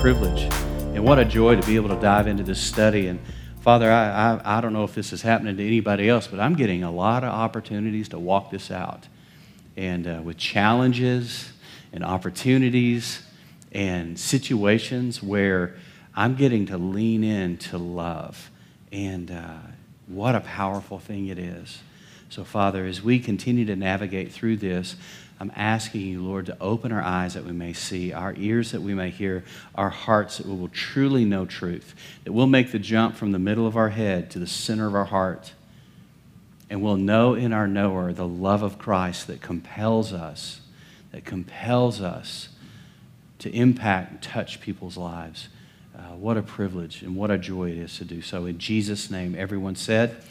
privilege and what a joy to be able to dive into this study. And Father, I, I, I, don't know if this is happening to anybody else, but I'm getting a lot of opportunities to walk this out. And uh, with challenges and opportunities and situations where I'm getting to lean in to love. And uh, what a powerful thing it is. So, Father, as we continue to navigate through this, I'm asking you, Lord, to open our eyes that we may see, our ears that we may hear, our hearts that we will truly know truth, that we'll make the jump from the middle of our head to the center of our heart, and we'll know in our knower the love of Christ that compels us, that compels us to impact and touch people's lives. Uh, what a privilege and what a joy it is to do so. In Jesus' name, everyone said,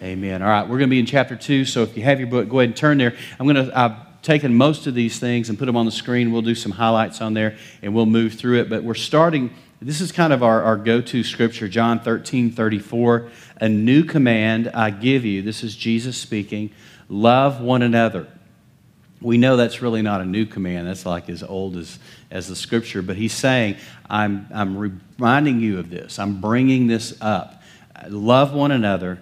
Amen. All right, we're going to be in chapter 2, so if you have your book, go ahead and turn there. I'm going to. Uh, taken most of these things and put them on the screen. We'll do some highlights on there and we'll move through it. But we're starting, this is kind of our, our go to scripture, John 13 34. A new command I give you. This is Jesus speaking love one another. We know that's really not a new command. That's like as old as, as the scripture. But he's saying, I'm, I'm reminding you of this. I'm bringing this up. Love one another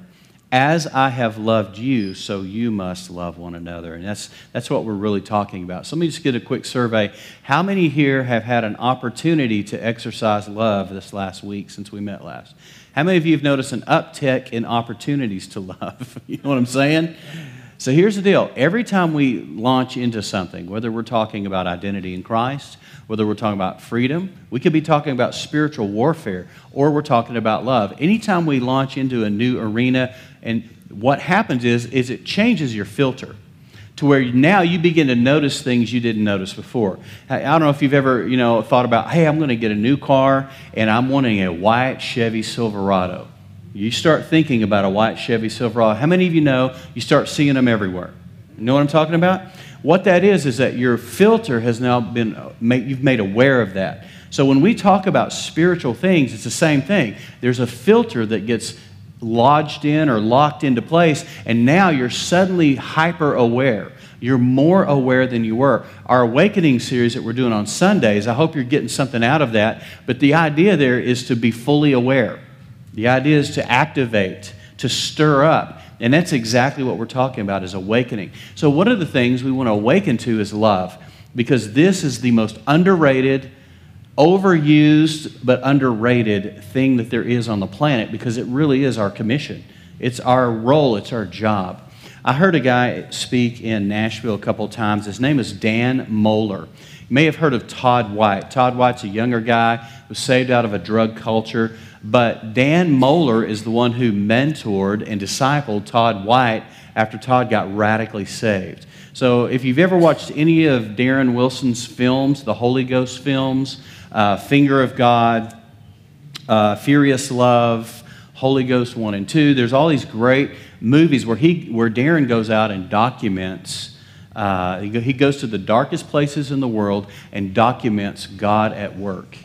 as I have loved you, so you must love one another. And that's, that's what we're really talking about. So let me just get a quick survey. How many here have had an opportunity to exercise love this last week since we met last? How many of you have noticed an uptick in opportunities to love? you know what I'm saying? So here's the deal every time we launch into something, whether we're talking about identity in Christ, whether we're talking about freedom, we could be talking about spiritual warfare, or we're talking about love. Anytime we launch into a new arena, and what happens is, is it changes your filter to where now you begin to notice things you didn't notice before. I don't know if you've ever, you know, thought about, hey, I'm going to get a new car and I'm wanting a white Chevy Silverado. You start thinking about a white Chevy Silverado. How many of you know you start seeing them everywhere? You know what I'm talking about? What that is is that your filter has now been uh, you've made aware of that. So when we talk about spiritual things, it's the same thing. There's a filter that gets lodged in or locked into place, and now you're suddenly hyper aware. You're more aware than you were. Our awakening series that we're doing on Sundays, I hope you're getting something out of that. But the idea there is to be fully aware. The idea is to activate, to stir up. And that's exactly what we're talking about is awakening. So one of the things we want to awaken to is love because this is the most underrated, overused but underrated thing that there is on the planet because it really is our commission. It's our role, it's our job. I heard a guy speak in Nashville a couple times. His name is Dan Mohler. You may have heard of Todd White. Todd White's a younger guy, was saved out of a drug culture. But Dan Mohler is the one who mentored and discipled Todd White after Todd got radically saved. So if you've ever watched any of Darren Wilson's films, the Holy Ghost films, uh, Finger of God, uh, Furious Love, Holy Ghost 1 and 2, there's all these great movies where, he, where Darren goes out and documents. Uh, he goes to the darkest places in the world and documents God at work.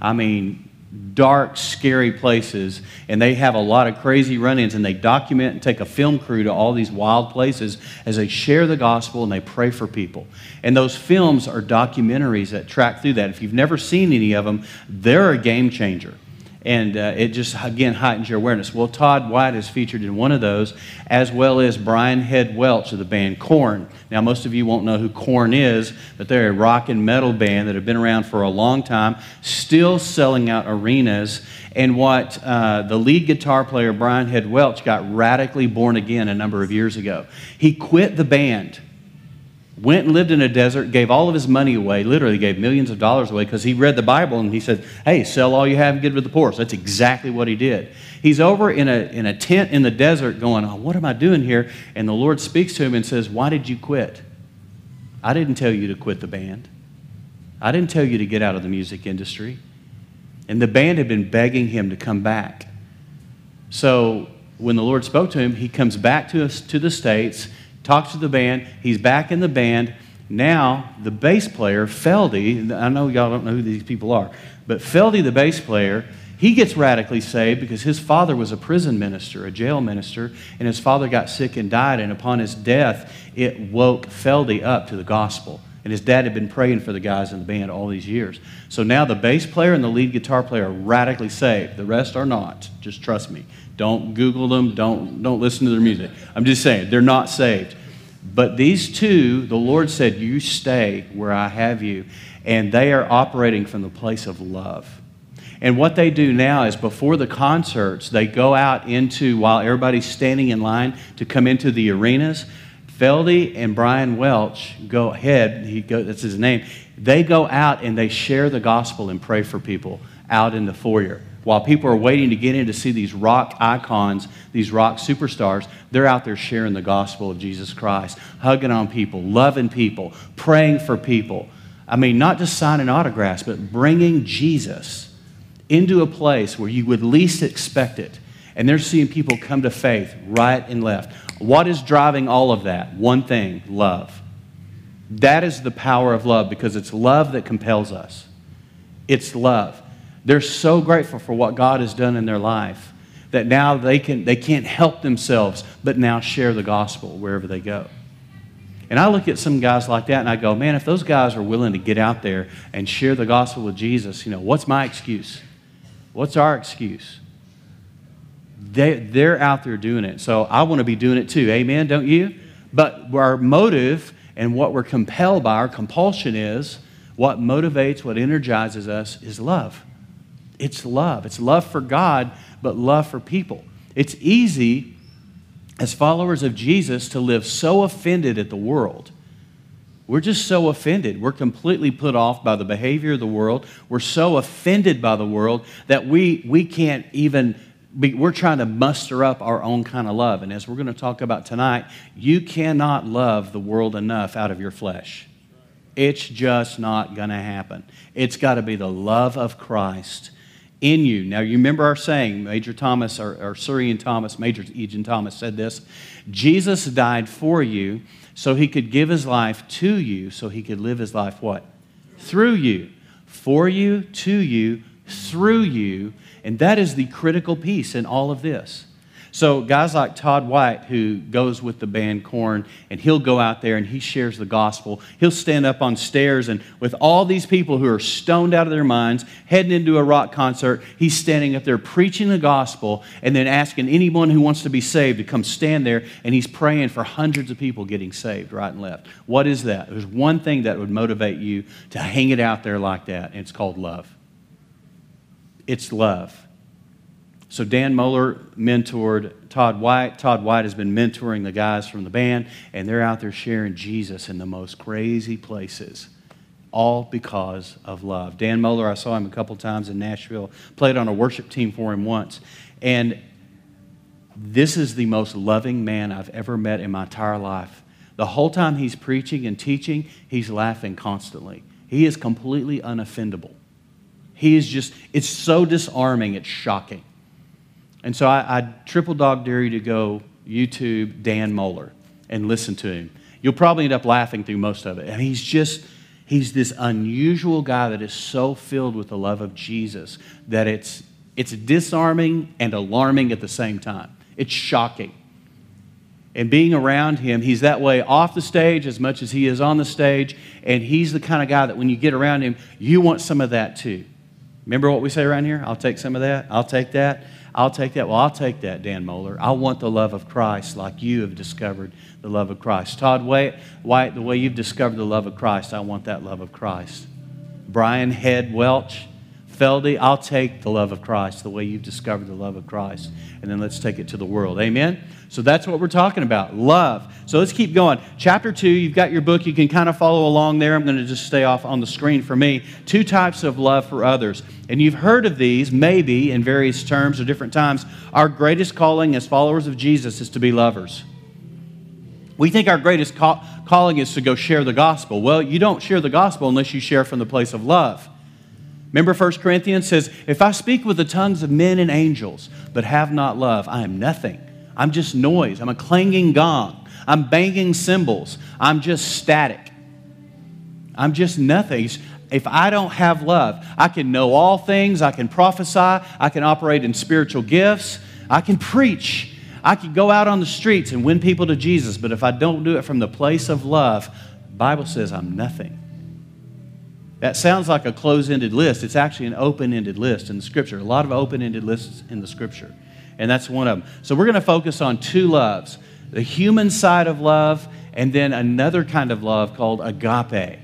I mean, dark, scary places, and they have a lot of crazy run ins, and they document and take a film crew to all these wild places as they share the gospel and they pray for people. And those films are documentaries that track through that. If you've never seen any of them, they're a game changer and uh, it just again heightens your awareness. Well, Todd White is featured in one of those, as well as Brian Head Welch of the band Korn. Now, most of you won't know who Korn is, but they're a rock and metal band that have been around for a long time, still selling out arenas. And what uh, the lead guitar player Brian Head Welch got radically born again a number of years ago. He quit the band went and lived in a desert, gave all of his money away, literally gave millions of dollars away because he read the Bible and he said, Hey, sell all you have and give to the poor. So that's exactly what he did. He's over in a, in a tent in the desert going, Oh, what am I doing here? And the Lord speaks to him and says, Why did you quit? I didn't tell you to quit the band. I didn't tell you to get out of the music industry. And the band had been begging him to come back. So when the Lord spoke to him, he comes back to us to the States talks to the band. He's back in the band. Now, the bass player, Fieldy, I know y'all don't know who these people are, but Fieldy, the bass player, he gets radically saved because his father was a prison minister, a jail minister, and his father got sick and died. And upon his death, it woke Fieldy up to the gospel. And his dad had been praying for the guys in the band all these years. So now the bass player and the lead guitar player are radically saved. The rest are not. Just trust me. Don't Google them. Don't, don't listen to their music. I'm just saying, they're not saved. But these two, the Lord said, You stay where I have you. And they are operating from the place of love. And what they do now is before the concerts, they go out into, while everybody's standing in line to come into the arenas, Fieldy and Brian Welch go ahead, he go, that's his name, they go out and they share the gospel and pray for people out in the foyer. While people are waiting to get in to see these rock icons, these rock superstars, they're out there sharing the gospel of Jesus Christ, hugging on people, loving people, praying for people. I mean, not just signing autographs, but bringing Jesus into a place where you would least expect it. And they're seeing people come to faith right and left. What is driving all of that? One thing love. That is the power of love because it's love that compels us. It's love. They're so grateful for what God has done in their life that now they, can, they can't help themselves but now share the gospel wherever they go. And I look at some guys like that and I go, man, if those guys are willing to get out there and share the gospel with Jesus, you know, what's my excuse? What's our excuse? They, they're out there doing it. So I want to be doing it too. Amen, don't you? But our motive and what we're compelled by, our compulsion is, what motivates, what energizes us is love. It's love. It's love for God, but love for people. It's easy as followers of Jesus to live so offended at the world. We're just so offended. We're completely put off by the behavior of the world. We're so offended by the world that we, we can't even be, we're trying to muster up our own kind of love. And as we're going to talk about tonight, you cannot love the world enough out of your flesh. It's just not going to happen. It's got to be the love of Christ in you. Now, you remember our saying, Major Thomas, or, or Surian Thomas, Major Eugene Thomas said this Jesus died for you so he could give his life to you, so he could live his life what? Through you. For you, to you, through you and that is the critical piece in all of this. So, guys like Todd White, who goes with the band Korn, and he'll go out there and he shares the gospel. He'll stand up on stairs, and with all these people who are stoned out of their minds, heading into a rock concert, he's standing up there preaching the gospel and then asking anyone who wants to be saved to come stand there, and he's praying for hundreds of people getting saved right and left. What is that? There's one thing that would motivate you to hang it out there like that, and it's called love it's love. So Dan Mohler mentored Todd White. Todd White has been mentoring the guys from the band, and they're out there sharing Jesus in the most crazy places, all because of love. Dan Mohler, I saw him a couple times in Nashville, played on a worship team for him once, and this is the most loving man I've ever met in my entire life. The whole time he's preaching and teaching, he's laughing constantly. He is completely unoffendable. He is just, it's so disarming, it's shocking. And so I, I triple dog dare you to go YouTube Dan Mohler and listen to him. You'll probably end up laughing through most of it. And he's just, he's this unusual guy that is so filled with the love of Jesus that it's, it's disarming and alarming at the same time. It's shocking. And being around him, he's that way off the stage as much as he is on the stage. And he's the kind of guy that when you get around him, you want some of that too. Remember what we say around here? I'll take some of that. I'll take that. I'll take that. Well, I'll take that, Dan Mohler. I want the love of Christ like you have discovered the love of Christ. Todd White, the way you've discovered the love of Christ, I want that love of Christ. Brian Head Welch, Fieldy, I'll take the love of Christ the way you've discovered the love of Christ. And then let's take it to the world. Amen? So that's what we're talking about love. So let's keep going. Chapter 2, you've got your book. You can kind of follow along there. I'm going to just stay off on the screen for me. Two types of love for others. And you've heard of these, maybe in various terms or different times. Our greatest calling as followers of Jesus is to be lovers. We think our greatest call, calling is to go share the gospel. Well, you don't share the gospel unless you share from the place of love. Remember 1 Corinthians says, If I speak with the tongues of men and angels, but have not love, I am nothing. I'm just noise. I'm a clanging gong. I'm banging cymbals. I'm just static. I'm just nothing. If I don't have love, I can know all things. I can prophesy. I can operate in spiritual gifts. I can preach. I can go out on the streets and win people to Jesus. But if I don't do it from the place of love, Bible says I'm nothing. That sounds like a closed ended list. It's actually an open ended list in the scripture. A lot of open ended lists in the scripture. And that's one of them. So we're going to focus on two loves the human side of love, and then another kind of love called agape.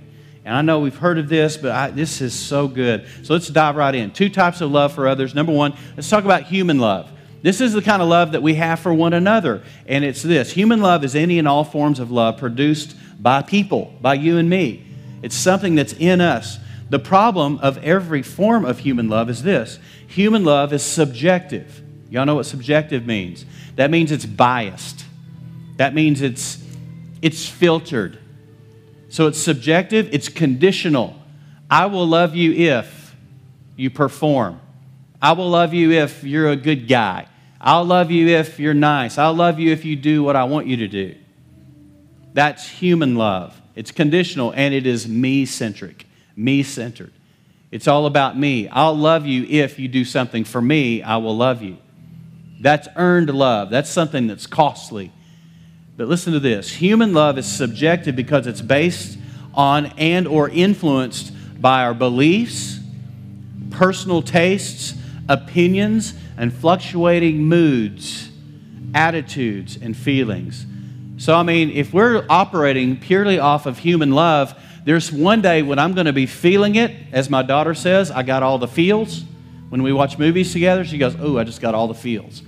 And I know we've heard of this, but I, this is so good. So let's dive right in. Two types of love for others. Number one, let's talk about human love. This is the kind of love that we have for one another. And it's this human love is any and all forms of love produced by people, by you and me. It's something that's in us. The problem of every form of human love is this human love is subjective. Y'all know what subjective means? That means it's biased. That means it's, it's filtered. So it's subjective, it's conditional. I will love you if you perform. I will love you if you're a good guy. I'll love you if you're nice. I'll love you if you do what I want you to do. That's human love. It's conditional and it is me centric, me centered. It's all about me. I'll love you if you do something for me, I will love you. That's earned love. That's something that's costly. But listen to this. Human love is subjective because it's based on and or influenced by our beliefs, personal tastes, opinions, and fluctuating moods, attitudes, and feelings. So, I mean, if we're operating purely off of human love, there's one day when I'm going to be feeling it, as my daughter says, I got all the feels. When we watch movies together, she goes, Oh, I just got all the feels.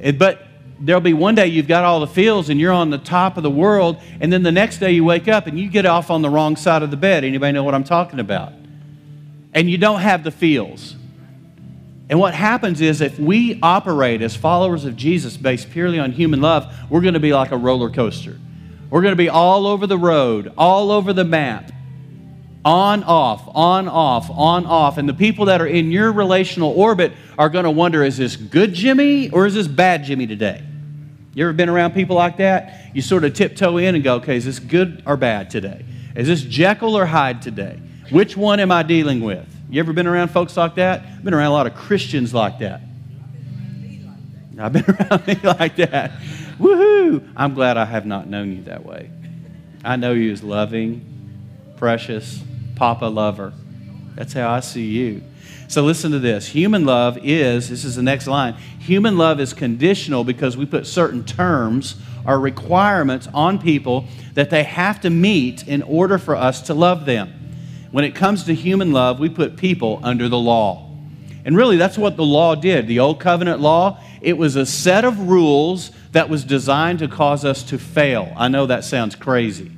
Eh, but there'll be one day you've got all the feels and you're on the top of the world, and then the next day you wake up and you get off on the wrong side of the bed. Anybody know what I'm talking about? And you don't have the feels. And what happens is if we operate as followers of Jesus based purely on human love, we're going to be like a roller coaster. We're going to be all over the road, all over the map, on, off, on, off, on, off. And the people that are in your relational orbit are going to wonder is this good Jimmy or is this bad Jimmy today? You ever been around people like that? You sort of tiptoe in and go, okay, is this good or bad today? Is this Jekyll or Hyde today? Which one am I dealing with? You ever been around folks like that? I've been around a lot of Christians like that. I've been around me like that. Woohoo! I'm glad I have not known you that way. I know you as loving, precious, Papa lover. That's how I see you. So listen to this. Human love is, this is the next line, human love is conditional because we put certain terms or requirements on people that they have to meet in order for us to love them. When it comes to human love, we put people under the law. And really, that's what the law did. The Old Covenant law, it was a set of rules that was designed to cause us to fail. I know that sounds crazy.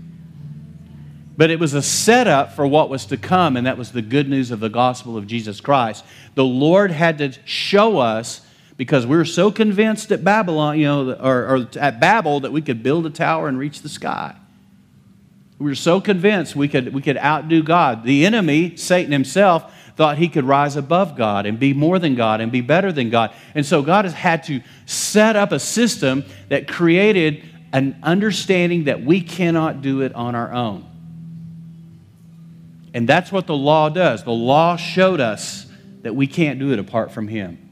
But it was a setup for what was to come, and that was the good news of the gospel of Jesus Christ. The Lord had to show us because we were so convinced at Babylon, you know, or, or at Babel that we could build a tower and reach the sky. We were so convinced we could, we could outdo God. The enemy, Satan himself, thought he could rise above God and be more than God and be better than God. And so God has had to set up a system that created an understanding that we cannot do it on our own. And that's what the law does. The law showed us that we can't do it apart from Him.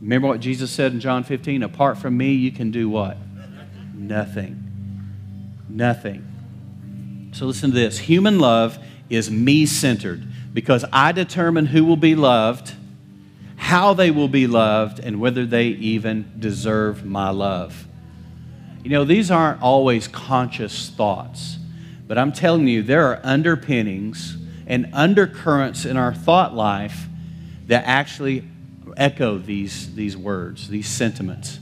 Remember what Jesus said in John 15? Apart from me, you can do what? Nothing. Nothing. So listen to this human love is me centered because I determine who will be loved, how they will be loved, and whether they even deserve my love. You know, these aren't always conscious thoughts, but I'm telling you, there are underpinnings and undercurrents in our thought life that actually echo these, these words, these sentiments.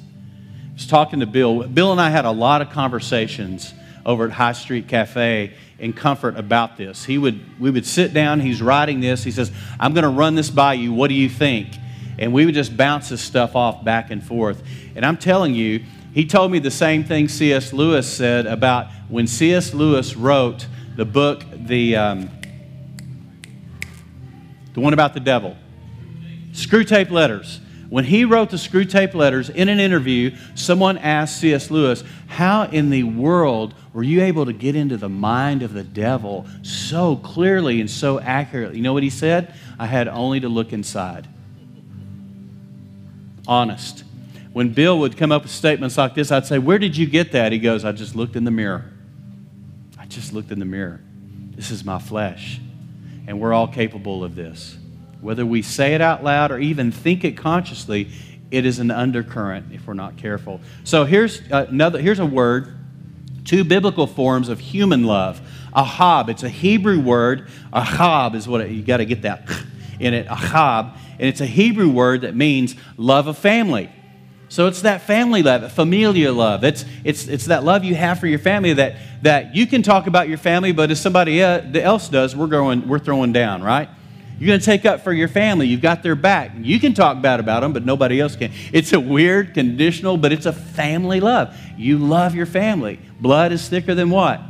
I was talking to Bill. Bill and I had a lot of conversations over at High Street Cafe in comfort about this. He would, we would sit down, he's writing this. He says, I'm going to run this by you. What do you think? And we would just bounce this stuff off back and forth. And I'm telling you, he told me the same thing C.S. Lewis said about when C.S. Lewis wrote the book, The. Um, the one about the devil. Screwtape Letters. When he wrote the Screwtape Letters in an interview, someone asked C.S. Lewis, How in the world were you able to get into the mind of the devil so clearly and so accurately? You know what he said? I had only to look inside. Honest. When Bill would come up with statements like this, I'd say, Where did you get that? He goes, I just looked in the mirror I just looked in the mirror. This is my flesh. And we're all capable of this. Whether we say it out loud or even think it consciously, it is an undercurrent if we're not careful. So here's uh, another here's a word, two biblical forms of human love. Ahab, it's a Hebrew word. Ahab is what it, you got to get that in it. Ahab, and it's a Hebrew word that means love of family. So it's that family love, familial love. It's, it's, it's that love you have for your family that, that you can talk about your family, but if somebody uh, else does, we're, going, we're throwing down, right? You're going to take up for your family. You've got their back. You can talk bad about them, but nobody else can. It's a weird, conditional, but it's a family love. You love your family. Blood is thicker than what?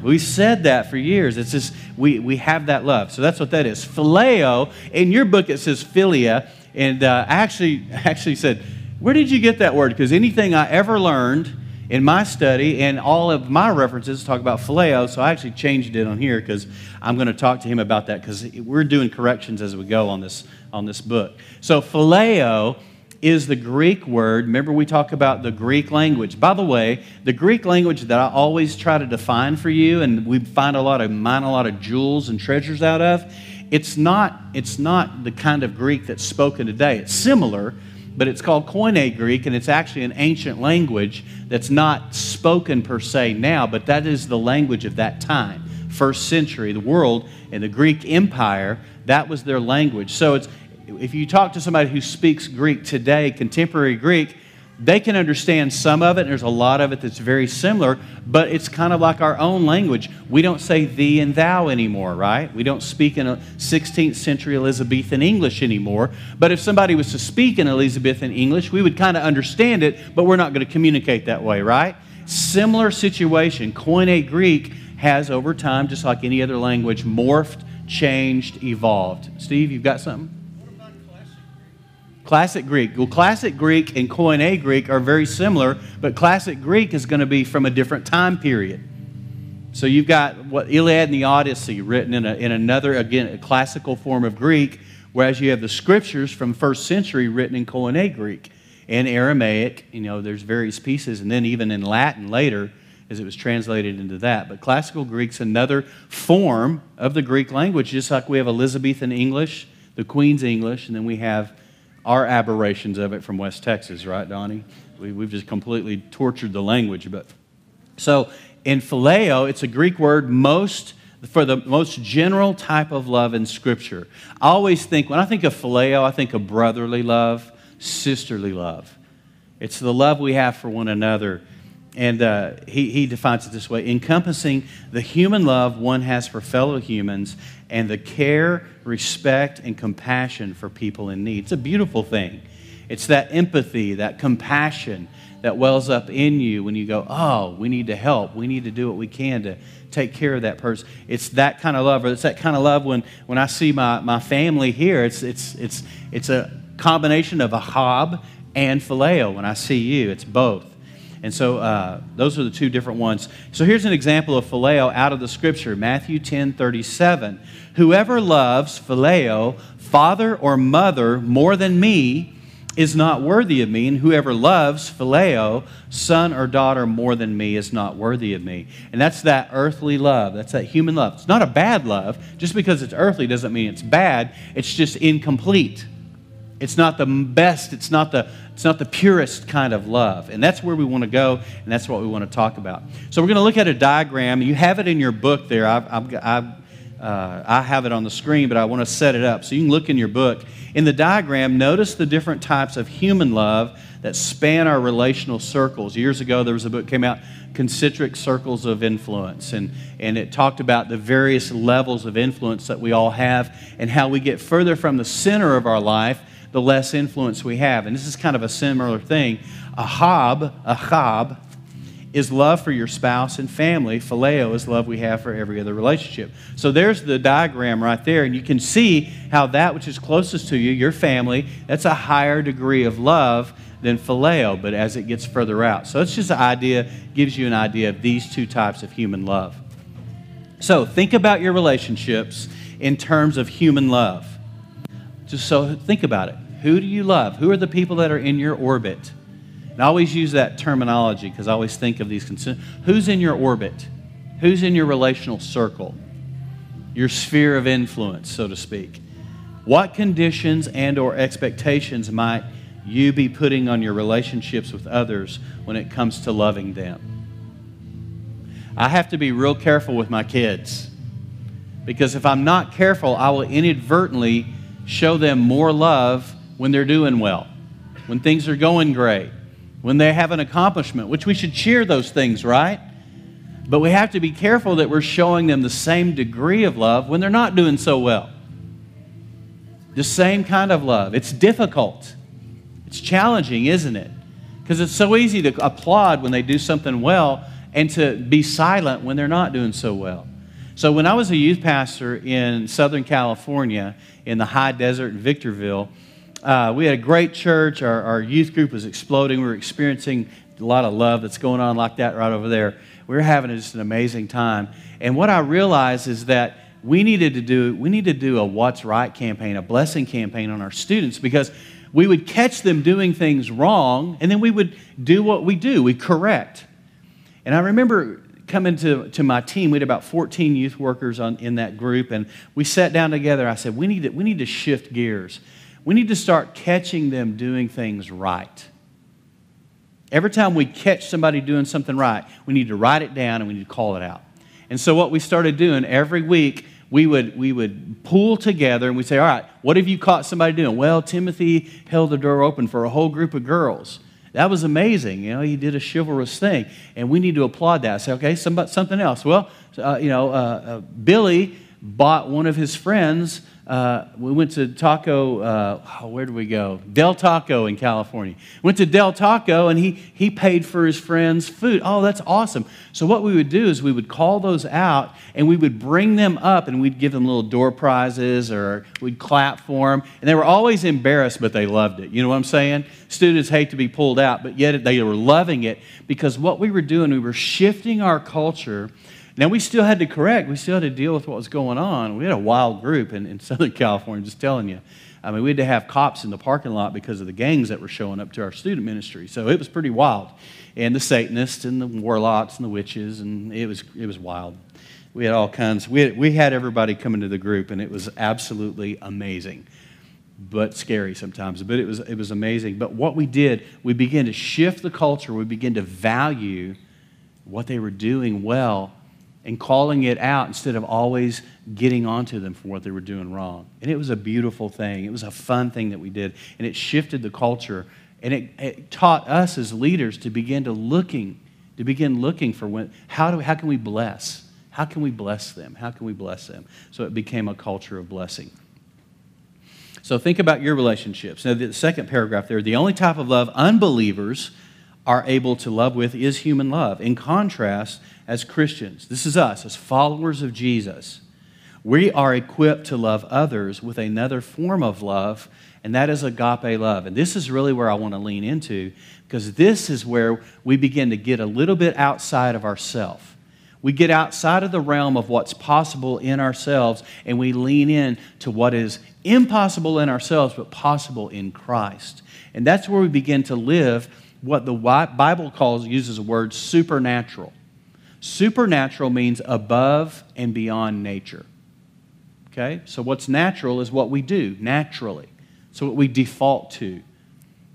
We said that for years. It's just, we, we have that love. So that's what that is. Phileo, in your book it says philia, and uh, I actually, actually said, where did you get that word? Because anything I ever learned in my study and all of my references talk about phileo, so I actually changed it on here because I'm going to talk to him about that because we're doing corrections as we go on this, on this book. So phileo is the Greek word. Remember, we talk about the Greek language. By the way, the Greek language that I always try to define for you, and we find a lot of mine, a lot of jewels and treasures out of, it's not, it's not the kind of Greek that's spoken today. It's similar, but it's called Koine Greek, and it's actually an ancient language that's not spoken per se now, but that is the language of that time. First century, the world and the Greek Empire, that was their language. So it's, if you talk to somebody who speaks Greek today, contemporary Greek, they can understand some of it, and there's a lot of it that's very similar, but it's kind of like our own language. We don't say thee and thou anymore, right? We don't speak in a 16th century Elizabethan English anymore. But if somebody was to speak in Elizabethan English, we would kind of understand it, but we're not going to communicate that way, right? Similar situation. Koine Greek has, over time, just like any other language, morphed, changed, evolved. Steve, you've got something? Classic Greek. Well, Classic Greek and Koine Greek are very similar, but Classic Greek is going to be from a different time period. So you've got what Iliad and the Odyssey written in, a, in another, again, a classical form of Greek, whereas you have the scriptures from first century written in Koine Greek and Aramaic. You know, there's various pieces, and then even in Latin later, as it was translated into that. But classical Greek's another form of the Greek language, just like we have Elizabethan English, the Queen's English, and then we have our aberrations of it from West Texas, right, Donnie? We, have just completely tortured the language. But so in phileo, it's a Greek word most for the most general type of love in Scripture. I always think when I think of phileo, I think of brotherly love, sisterly love. It's the love we have for one another. And uh, he, he defines it this way encompassing the human love one has for fellow humans and the care, respect, and compassion for people in need. It's a beautiful thing. It's that empathy, that compassion that wells up in you when you go, oh, we need to help. We need to do what we can to take care of that person. It's that kind of love. Or it's that kind of love when, when I see my, my family here. It's, it's, it's, it's a combination of ahab and phileo. When I see you, it's both. And so uh, those are the two different ones. So here's an example of phileo out of the scripture Matthew 10 37. Whoever loves phileo, father or mother, more than me, is not worthy of me, and whoever loves phileo, son or daughter, more than me, is not worthy of me. And that's that earthly love. That's that human love. It's not a bad love. Just because it's earthly doesn't mean it's bad, it's just incomplete. It's not the best, it's not the, it's not the purest kind of love. And that's where we want to go, and that's what we want to talk about. So we're going to look at a diagram. You have it in your book there. I've, I've, I've uh, I have it on the screen, but I want to set it up so you can look in your book. In the diagram, notice the different types of human love that span our relational circles. Years ago, there was a book came out, Concentric Circles of Influence, and, and it talked about the various levels of influence that we all have and how we get further from the center of our life the less influence we have. And this is kind of a similar thing. Ahab, ahab, is love for your spouse and family. Phileo is love we have for every other relationship. So there's the diagram right there, and you can see how that which is closest to you, your family, that's a higher degree of love than phileo, but as it gets further out. So it's just an idea, gives you an idea of these two types of human love. So think about your relationships in terms of human love. Just so think about it. Who do you love? Who are the people that are in your orbit? And I always use that terminology because I always think of these concerns. Who's in your orbit? Who's in your relational circle? Your sphere of influence, so to speak. What conditions and or expectations might you be putting on your relationships with others when it comes to loving them? I have to be real careful with my kids because if I'm not careful, I will inadvertently show them more love when they're doing well, when things are going great, when they have an accomplishment, which we should cheer those things, right? But we have to be careful that we're showing them the same degree of love when they're not doing so well. The same kind of love. It's difficult. It's challenging, isn't it? Because it's so easy to applaud when they do something well and to be silent when they're not doing so well. So, when I was a youth pastor in Southern California, in the high desert in Victorville, uh, we had a great church. Our, our youth group was exploding. We were experiencing a lot of love that's going on like that right over there. We were having just an amazing time. And what I realized is that we needed to do we need to do a what's right campaign, a blessing campaign on our students because we would catch them doing things wrong and then we would do what we do, we correct. And I remember coming to, to my team, we had about 14 youth workers on, in that group, and we sat down together. I said, we need, to, we need to shift gears. We need to start catching them doing things right. Every time we catch somebody doing something right, we need to write it down and we need to call it out. And so, what we started doing every week, we would, we would pool together and we'd say, All right, what have you caught somebody doing? Well, Timothy held the door open for a whole group of girls. That was amazing. You know, he did a chivalrous thing. And we need to applaud that. Say, okay, something else. Well, uh, you know, uh, uh, Billy bought one of his friends uh, we went to Taco, uh, oh, where did we go? Del Taco in California. Went to Del Taco and he, he paid for his friend's food. Oh, that's awesome. So, what we would do is we would call those out and we would bring them up and we'd give them little door prizes or we'd clap for them. And they were always embarrassed, but they loved it. You know what I'm saying? Students hate to be pulled out, but yet they were loving it because what we were doing, we were shifting our culture now, we still had to correct, we still had to deal with what was going on. We had a wild group in, in Southern California, just telling you. I mean, we had to have cops in the parking lot because of the gangs that were showing up to our student ministry. So it was pretty wild. And the Satanists and the warlocks and the witches, and it was, it was wild. We had all kinds. We had, we had everybody come into the group, and it was absolutely amazing, but scary sometimes. But it was, it was amazing. But what we did, we began to shift the culture. We began to value what they were doing well and calling it out instead of always getting onto them for what they were doing wrong. And it was a beautiful thing. It was a fun thing that we did. And it shifted the culture. And it, it taught us as leaders to begin to looking, to begin looking for when, how, do, how can we bless? How can we bless them? How can we bless them? So it became a culture of blessing. So think about your relationships. Now, the second paragraph there, the only type of love unbelievers are able to love with is human love. In contrast, as Christians, this is us, as followers of Jesus, we are equipped to love others with another form of love, and that is agape love. And this is really where I want to lean into because this is where we begin to get a little bit outside of ourselves. We get outside of the realm of what's possible in ourselves and we lean in to what is impossible in ourselves but possible in Christ. And that's where we begin to live what the Bible calls, uses the word supernatural. Supernatural means above and beyond nature. Okay? So what's natural is what we do naturally. So what we default to.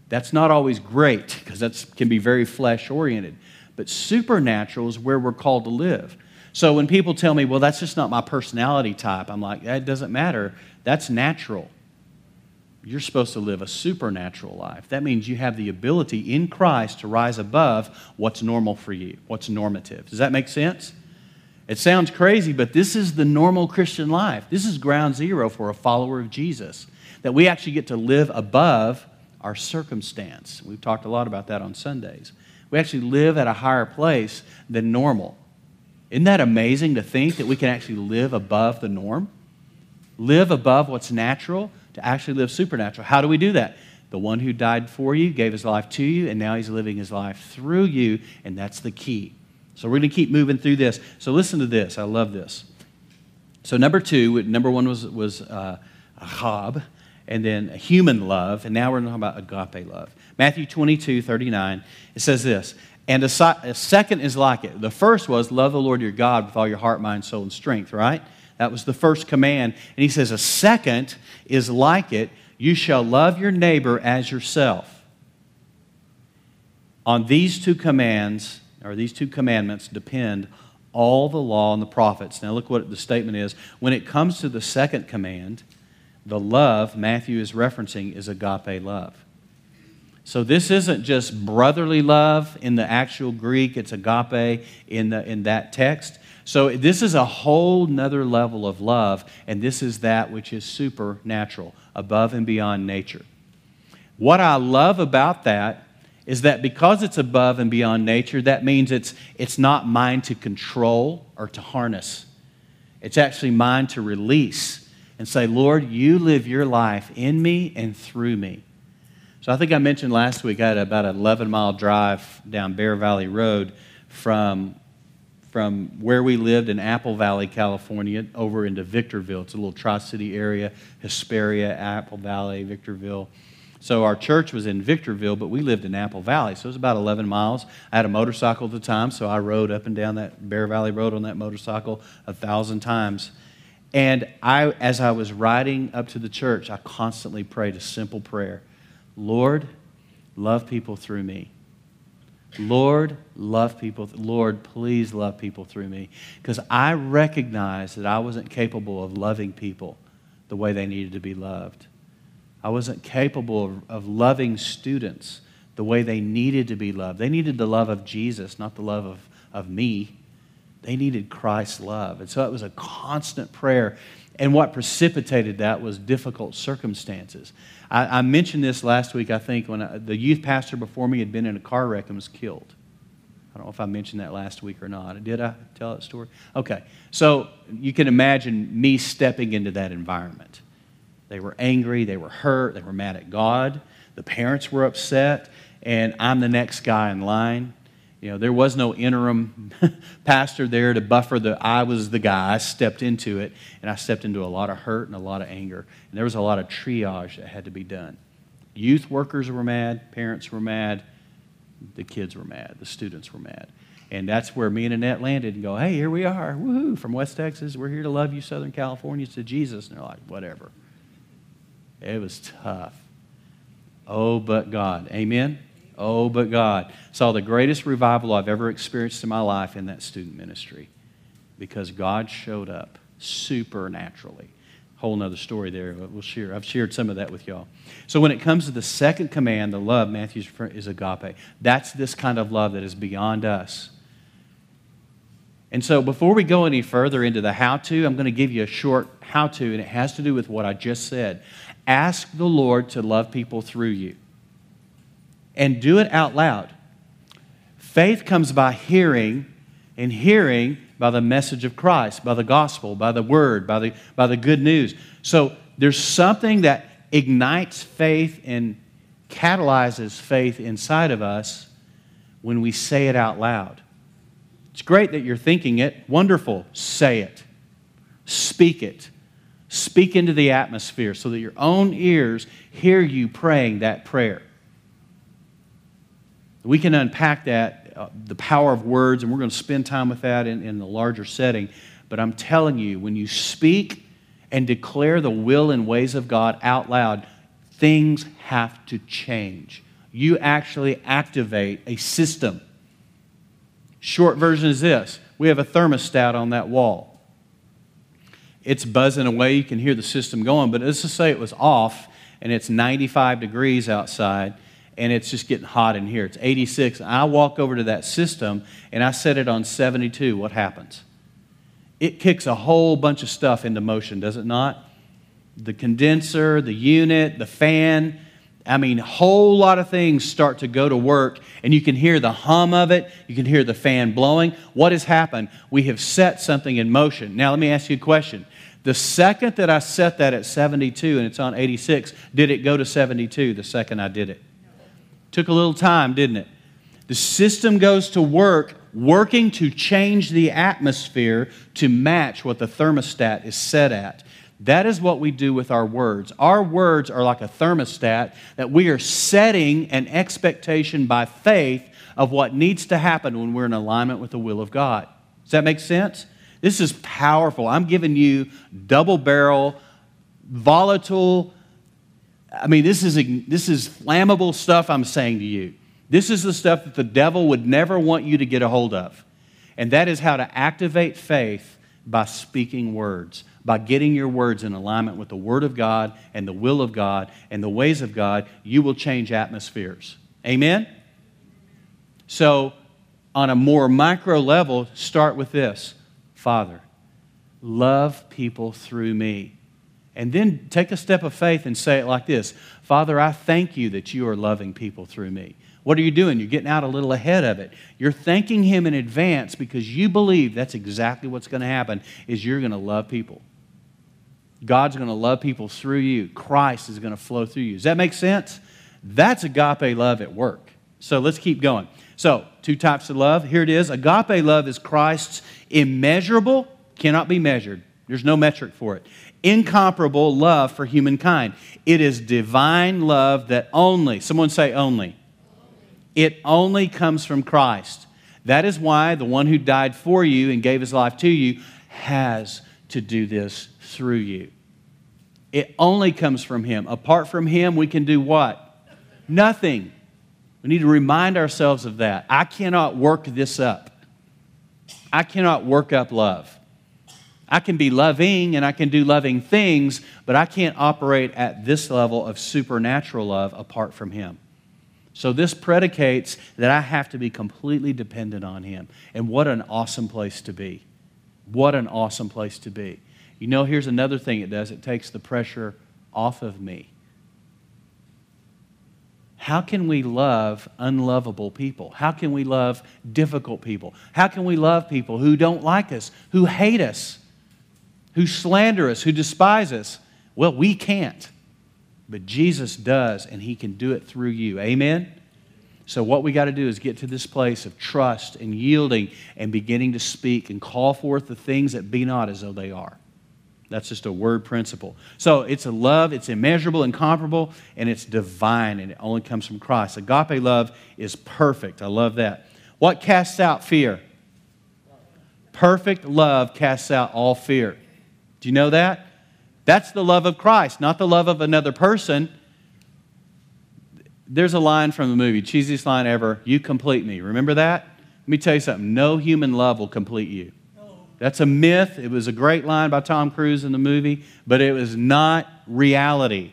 That's not always great because that can be very flesh oriented. But supernatural is where we're called to live. So when people tell me, well, that's just not my personality type, I'm like, that doesn't matter. That's natural you're supposed to live a supernatural life. That means you have the ability in Christ to rise above what's normal for you, what's normative. Does that make sense? It sounds crazy, but this is the normal Christian life. This is ground zero for a follower of Jesus, that we actually get to live above our circumstance. We've talked a lot about that on Sundays. We actually live at a higher place than normal. Isn't that amazing to think that we can actually live above the norm? Live above what's natural? To actually live supernatural. How do we do that? The one who died for you gave his life to you, and now he's living his life through you, and that's the key. So we're going to keep moving through this. So listen to this. I love this. So number two, number one was was uh, ahab, and then human love, and now we're talking about agape love. Matthew 22, 39, it says this And a, a, second is like it. The first was love the Lord your God with all your heart, mind, soul, and strength, right? That was the first command. And he says a second is like it you shall love your neighbor as yourself. On these two commands, or these two commandments, depend all the law and the prophets. Now, look what the statement is. When it comes to the second command, the love Matthew is referencing is agape love. So this isn't just brotherly love in the actual Greek, it's agape in, the, in that text. So this is a whole nother level of love, and this is that which is supernatural, above and beyond nature. What I love about that is that because it's above and beyond nature, that means it's, it's not mine to control or to harness. It's actually mine to release and say, Lord, you live your life in me and through me. So I think I mentioned last week I had about an 11 mile drive down Bear Valley Road from, from where we lived in Apple Valley, California, over into Victorville. It's a little Tri City area, Hesperia, Apple Valley, Victorville. So our church was in Victorville, but we lived in Apple Valley. So it was about 11 miles. I had a motorcycle at the time, so I rode up and down that Bear Valley Road on that motorcycle a thousand times. And I, as I was riding up to the church, I constantly prayed a simple prayer Lord, love people through me. Lord, love people. Lord, please love people through me. Because I recognized that I wasn't capable of loving people the way they needed to be loved. I wasn't capable of, of loving students the way they needed to be loved. They needed the love of Jesus, not the love of, of me. They needed Christ's love. And so it was a constant prayer. And what precipitated that was difficult circumstances. I, I mentioned this last week, I think, when I, the youth pastor before me had been in a car wreck and was killed. I don't know if I mentioned that last week or not. Did I tell that story? Okay. So you can imagine me stepping into that environment. They were angry, they were hurt, they were mad at God. The parents were upset, and I'm the next guy in line. You know, there was no interim pastor there to buffer the I was the guy. I stepped into it, and I stepped into a lot of hurt and a lot of anger. And there was a lot of triage that had to be done. Youth workers were mad, parents were mad, the kids were mad, the students were mad. And that's where me and Annette landed and go, hey, here we are, woohoo, from West Texas. We're here to love you, Southern California, to Jesus. And they're like, whatever. It was tough. Oh, but God. Amen? Oh, but God. Saw the greatest revival I've ever experienced in my life in that student ministry because God showed up supernaturally. Whole nother story there. We'll share. I've shared some of that with y'all. So when it comes to the second command, the love, Matthew's is agape. That's this kind of love that is beyond us. And so before we go any further into the how to, I'm going to give you a short how to, and it has to do with what I just said. Ask the Lord to love people through you. And do it out loud. Faith comes by hearing, and hearing by the message of Christ, by the gospel, by the word, by the, by the good news. So there's something that ignites faith and catalyzes faith inside of us when we say it out loud. It's great that you're thinking it. Wonderful. Say it. Speak it. Speak into the atmosphere so that your own ears hear you praying that prayer. We can unpack that, uh, the power of words, and we're going to spend time with that in, in the larger setting. But I'm telling you, when you speak and declare the will and ways of God out loud, things have to change. You actually activate a system. Short version is this we have a thermostat on that wall it's buzzing away. You can hear the system going. But let's just say it was off and it's 95 degrees outside and it's just getting hot in here. It's 86. I walk over to that system and I set it on 72. What happens? It kicks a whole bunch of stuff into motion, does it not? The condenser, the unit, the fan. I mean, a whole lot of things start to go to work, and you can hear the hum of it. You can hear the fan blowing. What has happened? We have set something in motion. Now, let me ask you a question. The second that I set that at 72 and it's on 86, did it go to 72 the second I did it? Took a little time, didn't it? The system goes to work, working to change the atmosphere to match what the thermostat is set at. That is what we do with our words. Our words are like a thermostat that we are setting an expectation by faith of what needs to happen when we're in alignment with the will of God. Does that make sense? This is powerful. I'm giving you double barrel, volatile. I mean, this is, this is flammable stuff I'm saying to you. This is the stuff that the devil would never want you to get a hold of. And that is how to activate faith by speaking words, by getting your words in alignment with the Word of God and the will of God and the ways of God. You will change atmospheres. Amen? So, on a more micro level, start with this Father, love people through me. And then take a step of faith and say it like this Father, I thank you that you are loving people through me. What are you doing? You're getting out a little ahead of it. You're thanking him in advance because you believe that's exactly what's going to happen is you're going to love people. God's going to love people through you. Christ is going to flow through you. Does that make sense? That's agape love at work. So let's keep going. So, two types of love. Here it is. Agape love is Christ's immeasurable, cannot be measured. There's no metric for it. Incomparable love for humankind. It is divine love that only, someone say only. It only comes from Christ. That is why the one who died for you and gave his life to you has to do this through you. It only comes from him. Apart from him, we can do what? Nothing. We need to remind ourselves of that. I cannot work this up. I cannot work up love. I can be loving and I can do loving things, but I can't operate at this level of supernatural love apart from Him. So this predicates that I have to be completely dependent on Him. And what an awesome place to be. What an awesome place to be. You know, here's another thing it does it takes the pressure off of me. How can we love unlovable people? How can we love difficult people? How can we love people who don't like us, who hate us, who slander us, who despise us? Well, we can't. But Jesus does, and He can do it through you. Amen? So, what we got to do is get to this place of trust and yielding and beginning to speak and call forth the things that be not as though they are. That's just a word principle. So it's a love, it's immeasurable, incomparable, and it's divine, and it only comes from Christ. Agape love is perfect. I love that. What casts out fear? Perfect love casts out all fear. Do you know that? That's the love of Christ, not the love of another person. There's a line from the movie, cheesiest line ever You complete me. Remember that? Let me tell you something no human love will complete you. That's a myth. It was a great line by Tom Cruise in the movie, but it was not reality.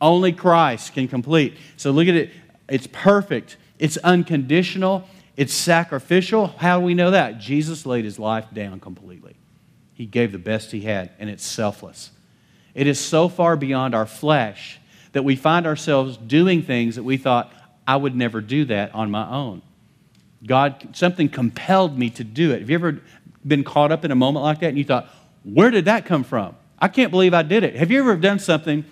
Only Christ can complete. So look at it. It's perfect, it's unconditional, it's sacrificial. How do we know that? Jesus laid his life down completely. He gave the best he had, and it's selfless. It is so far beyond our flesh that we find ourselves doing things that we thought, I would never do that on my own. God, something compelled me to do it. Have you ever been caught up in a moment like that and you thought, where did that come from? I can't believe I did it. Have you ever done something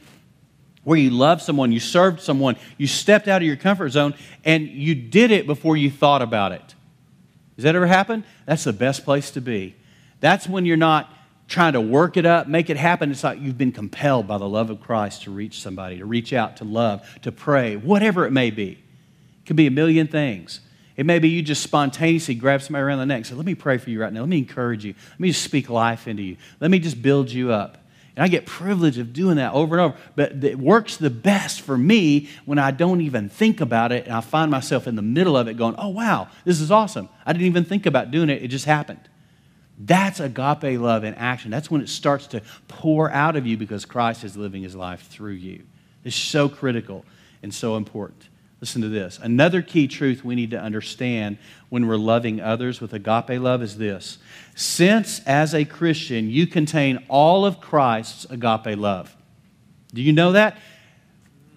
where you loved someone, you served someone, you stepped out of your comfort zone, and you did it before you thought about it? Has that ever happened? That's the best place to be. That's when you're not trying to work it up, make it happen. It's like you've been compelled by the love of Christ to reach somebody, to reach out, to love, to pray, whatever it may be. It could be a million things. It may be you just spontaneously grab somebody around the neck and say, Let me pray for you right now. Let me encourage you. Let me just speak life into you. Let me just build you up. And I get privilege of doing that over and over. But it works the best for me when I don't even think about it and I find myself in the middle of it going, oh, wow, this is awesome. I didn't even think about doing it, it just happened. That's agape love in action. That's when it starts to pour out of you because Christ is living his life through you. It's so critical and so important. Listen to this. Another key truth we need to understand when we're loving others with agape love is this. Since, as a Christian, you contain all of Christ's agape love. Do you know that?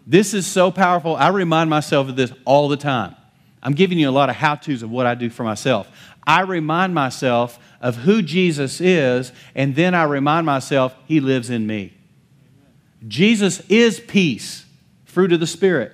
This is so powerful. I remind myself of this all the time. I'm giving you a lot of how to's of what I do for myself. I remind myself of who Jesus is, and then I remind myself he lives in me. Jesus is peace, fruit of the Spirit.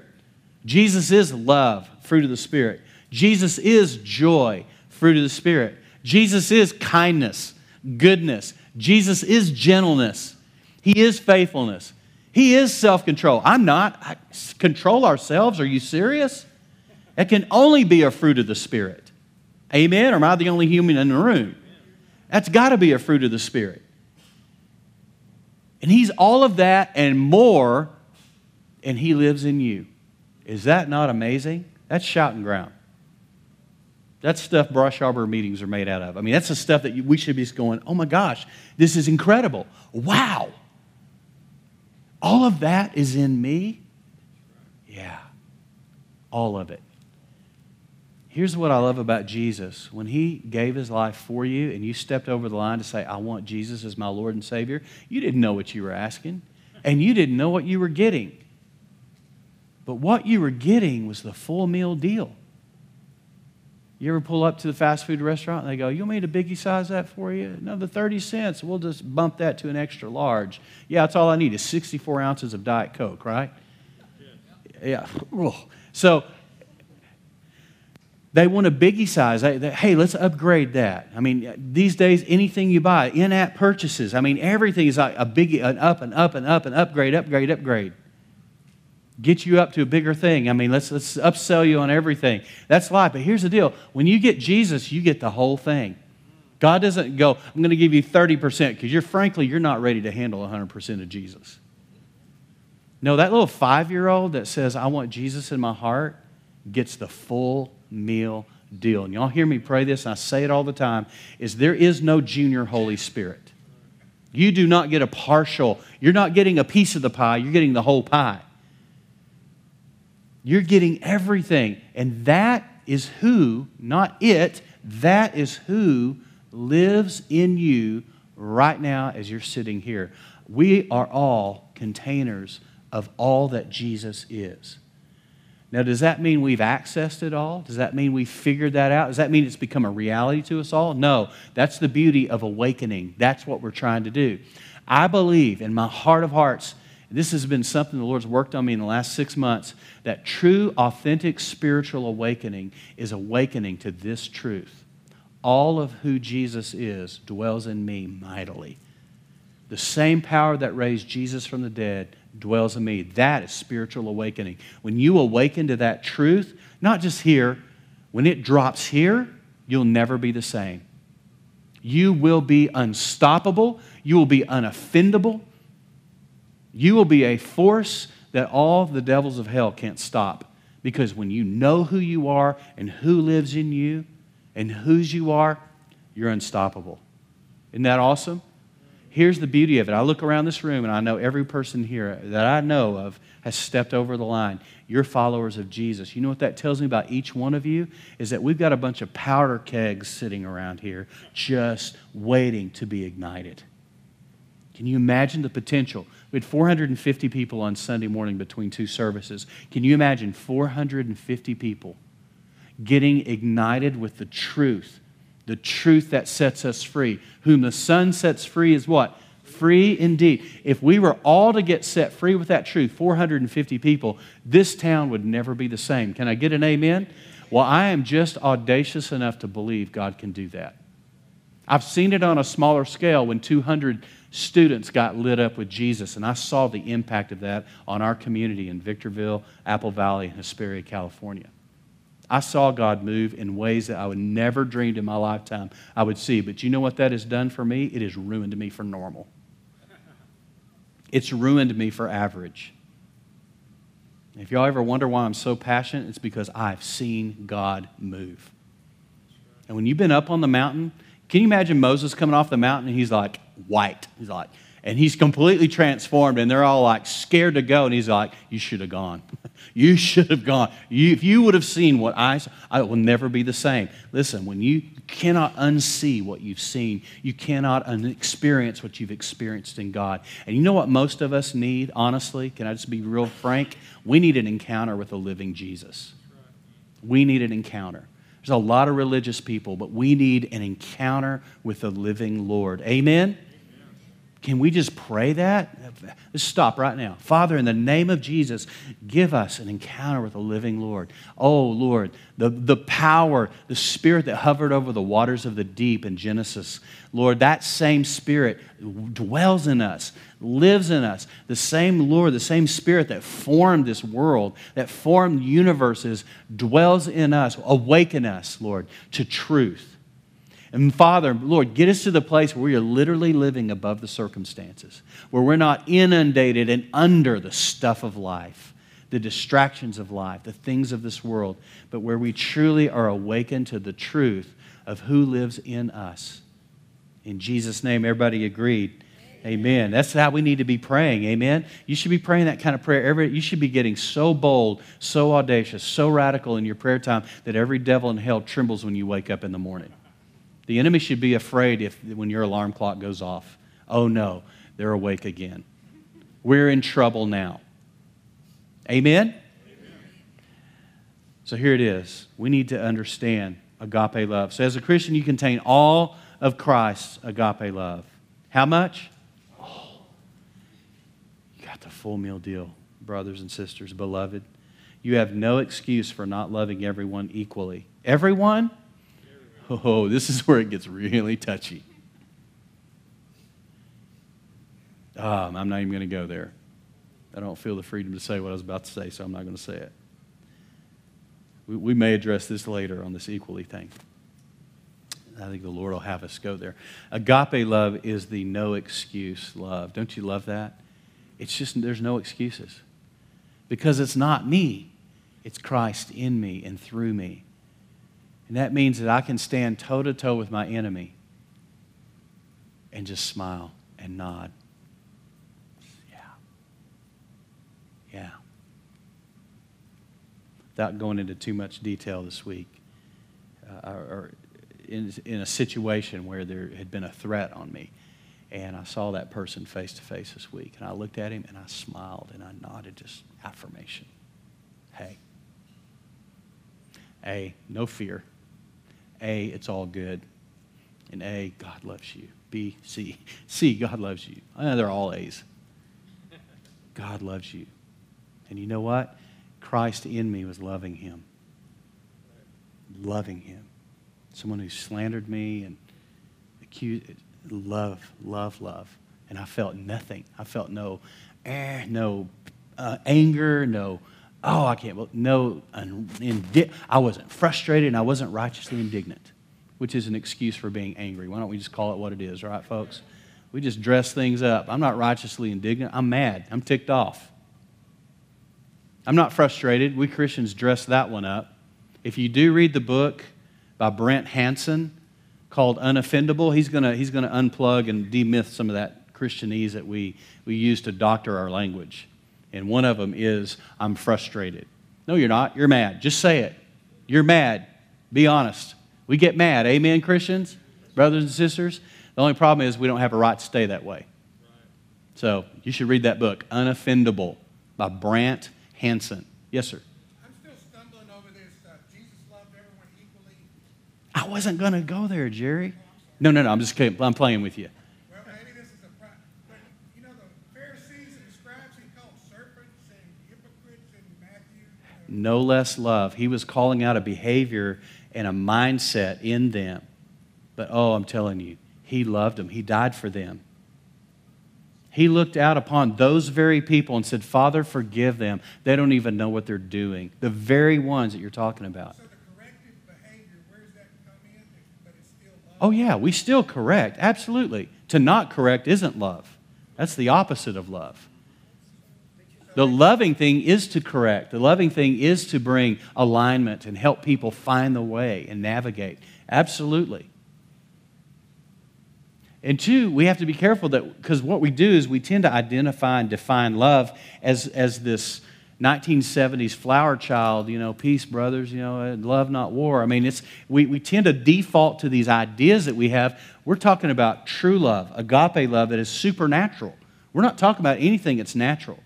Jesus is love, fruit of the Spirit. Jesus is joy, fruit of the Spirit. Jesus is kindness, goodness. Jesus is gentleness. He is faithfulness. He is self control. I'm not. I, control ourselves? Are you serious? It can only be a fruit of the Spirit. Amen? Or am I the only human in the room? That's got to be a fruit of the Spirit. And He's all of that and more, and He lives in you. Is that not amazing? That's shouting ground. That's stuff Brush Arbor meetings are made out of. I mean, that's the stuff that we should be going, oh my gosh, this is incredible. Wow. All of that is in me? Yeah, all of it. Here's what I love about Jesus. When he gave his life for you and you stepped over the line to say, I want Jesus as my Lord and Savior, you didn't know what you were asking, and you didn't know what you were getting. But what you were getting was the full meal deal. You ever pull up to the fast food restaurant and they go, You want me to biggie size that for you? No, the 30 cents. We'll just bump that to an extra large. Yeah, that's all I need is 64 ounces of Diet Coke, right? Yeah. So they want a biggie size. They, they, hey, let's upgrade that. I mean, these days, anything you buy, in app purchases, I mean, everything is like a biggie, an up and up and up and upgrade, upgrade, upgrade get you up to a bigger thing. I mean, let's, let's upsell you on everything. That's life. But here's the deal when you get Jesus, you get the whole thing. God doesn't go, I'm going to give you 30% because you're frankly, you're not ready to handle 100% of Jesus. No, that little five year old that says, I want Jesus in my heart gets the full meal deal. And y'all hear me pray this, I say it all the time, is there is no junior Holy Spirit. You do not get a partial, you're not getting a piece of the pie, you're getting the whole pie. You're getting everything. And that is who, not it, that is who lives in you right now as you're sitting here. We are all containers of all that Jesus is. Now, does that mean we've accessed it all? Does that mean we've figured that out? Does that mean it's become a reality to us all? No. That's the beauty of awakening. That's what we're trying to do. I believe in my heart of hearts this has been something the Lord's worked on me in the last six months that true, authentic spiritual awakening is awakening to this truth. All of who Jesus is dwells in me mightily. The same power that raised Jesus from the dead dwells in me. That is spiritual awakening. When you awaken to that truth, not just here, when it drops here, you'll never be the same. You will be unstoppable. You will be unoffendable. You will be a force that all the devils of hell can't stop. Because when you know who you are and who lives in you and whose you are, you're unstoppable. Isn't that awesome? Here's the beauty of it. I look around this room and I know every person here that I know of has stepped over the line. You're followers of Jesus. You know what that tells me about each one of you? Is that we've got a bunch of powder kegs sitting around here just waiting to be ignited. Can you imagine the potential? We had 450 people on Sunday morning between two services. Can you imagine 450 people getting ignited with the truth, the truth that sets us free? Whom the Son sets free is what? Free indeed. If we were all to get set free with that truth, 450 people, this town would never be the same. Can I get an amen? Well, I am just audacious enough to believe God can do that. I've seen it on a smaller scale when 200 students got lit up with Jesus, and I saw the impact of that on our community in Victorville, Apple Valley, and Hesperia, California. I saw God move in ways that I would never dreamed in my lifetime I would see. But you know what that has done for me? It has ruined me for normal. It's ruined me for average. If y'all ever wonder why I'm so passionate, it's because I've seen God move. And when you've been up on the mountain, can you imagine Moses coming off the mountain and he's like, white. He's like, and he's completely transformed, and they're all like scared to go. And he's like, You should have gone. you should have gone. You, if you would have seen what I saw, I will never be the same. Listen, when you cannot unsee what you've seen, you cannot experience what you've experienced in God. And you know what most of us need, honestly? Can I just be real frank? We need an encounter with a living Jesus. We need an encounter. There's a lot of religious people, but we need an encounter with the living Lord. Amen? Can we just pray that? Let's stop right now. Father, in the name of Jesus, give us an encounter with the living Lord. Oh, Lord, the, the power, the spirit that hovered over the waters of the deep in Genesis, Lord, that same spirit dwells in us, lives in us. The same Lord, the same spirit that formed this world, that formed universes, dwells in us. Awaken us, Lord, to truth. And Father, Lord, get us to the place where we are literally living above the circumstances, where we're not inundated and under the stuff of life, the distractions of life, the things of this world, but where we truly are awakened to the truth of who lives in us. In Jesus' name, everybody agreed. Amen. That's how we need to be praying. Amen. You should be praying that kind of prayer. Every, you should be getting so bold, so audacious, so radical in your prayer time that every devil in hell trembles when you wake up in the morning. The enemy should be afraid if when your alarm clock goes off. Oh no, they're awake again. We're in trouble now. Amen? Amen? So here it is. We need to understand agape love. So as a Christian, you contain all of Christ's agape love. How much? Oh, you got the full meal deal, brothers and sisters, beloved. You have no excuse for not loving everyone equally. Everyone? Oh, this is where it gets really touchy. Um, I'm not even going to go there. I don't feel the freedom to say what I was about to say, so I'm not going to say it. We, we may address this later on this equally thing. I think the Lord will have us go there. Agape love is the no excuse love. Don't you love that? It's just, there's no excuses. Because it's not me, it's Christ in me and through me. And that means that I can stand toe to toe with my enemy and just smile and nod. Yeah. Yeah. Without going into too much detail this week, uh, or in, in a situation where there had been a threat on me. And I saw that person face to face this week. And I looked at him and I smiled and I nodded just affirmation. Hey. A, no fear. A, it's all good. And A, God loves you. B, C. C, God loves you. They're all A's. God loves you. And you know what? Christ in me was loving him. Loving him. Someone who slandered me and accused, love, love, love. And I felt nothing. I felt no, eh, no uh, anger, no oh, I can't, no, I wasn't frustrated and I wasn't righteously indignant, which is an excuse for being angry. Why don't we just call it what it is, right, folks? We just dress things up. I'm not righteously indignant. I'm mad. I'm ticked off. I'm not frustrated. We Christians dress that one up. If you do read the book by Brant Hansen called Unoffendable, he's going he's gonna unplug and demyth some of that Christianese that we, we use to doctor our language. And one of them is, I'm frustrated. No, you're not. You're mad. Just say it. You're mad. Be honest. We get mad. Amen, Christians? Brothers and sisters? The only problem is we don't have a right to stay that way. So you should read that book, Unoffendable, by Brant Hansen. Yes, sir. I'm still stumbling over this. Uh, Jesus loved everyone equally. I wasn't going to go there, Jerry. No, no, no. I'm just kidding. I'm playing with you. No less love. He was calling out a behavior and a mindset in them. But oh, I'm telling you, he loved them. He died for them. He looked out upon those very people and said, Father, forgive them. They don't even know what they're doing. The very ones that you're talking about. So behavior, in, oh, yeah, we still correct. Absolutely. To not correct isn't love, that's the opposite of love. The loving thing is to correct. The loving thing is to bring alignment and help people find the way and navigate. Absolutely. And two, we have to be careful that because what we do is we tend to identify and define love as, as this 1970s flower child, you know, peace, brothers, you know, love, not war. I mean, it's, we, we tend to default to these ideas that we have. We're talking about true love, agape love that is supernatural. We're not talking about anything that's natural.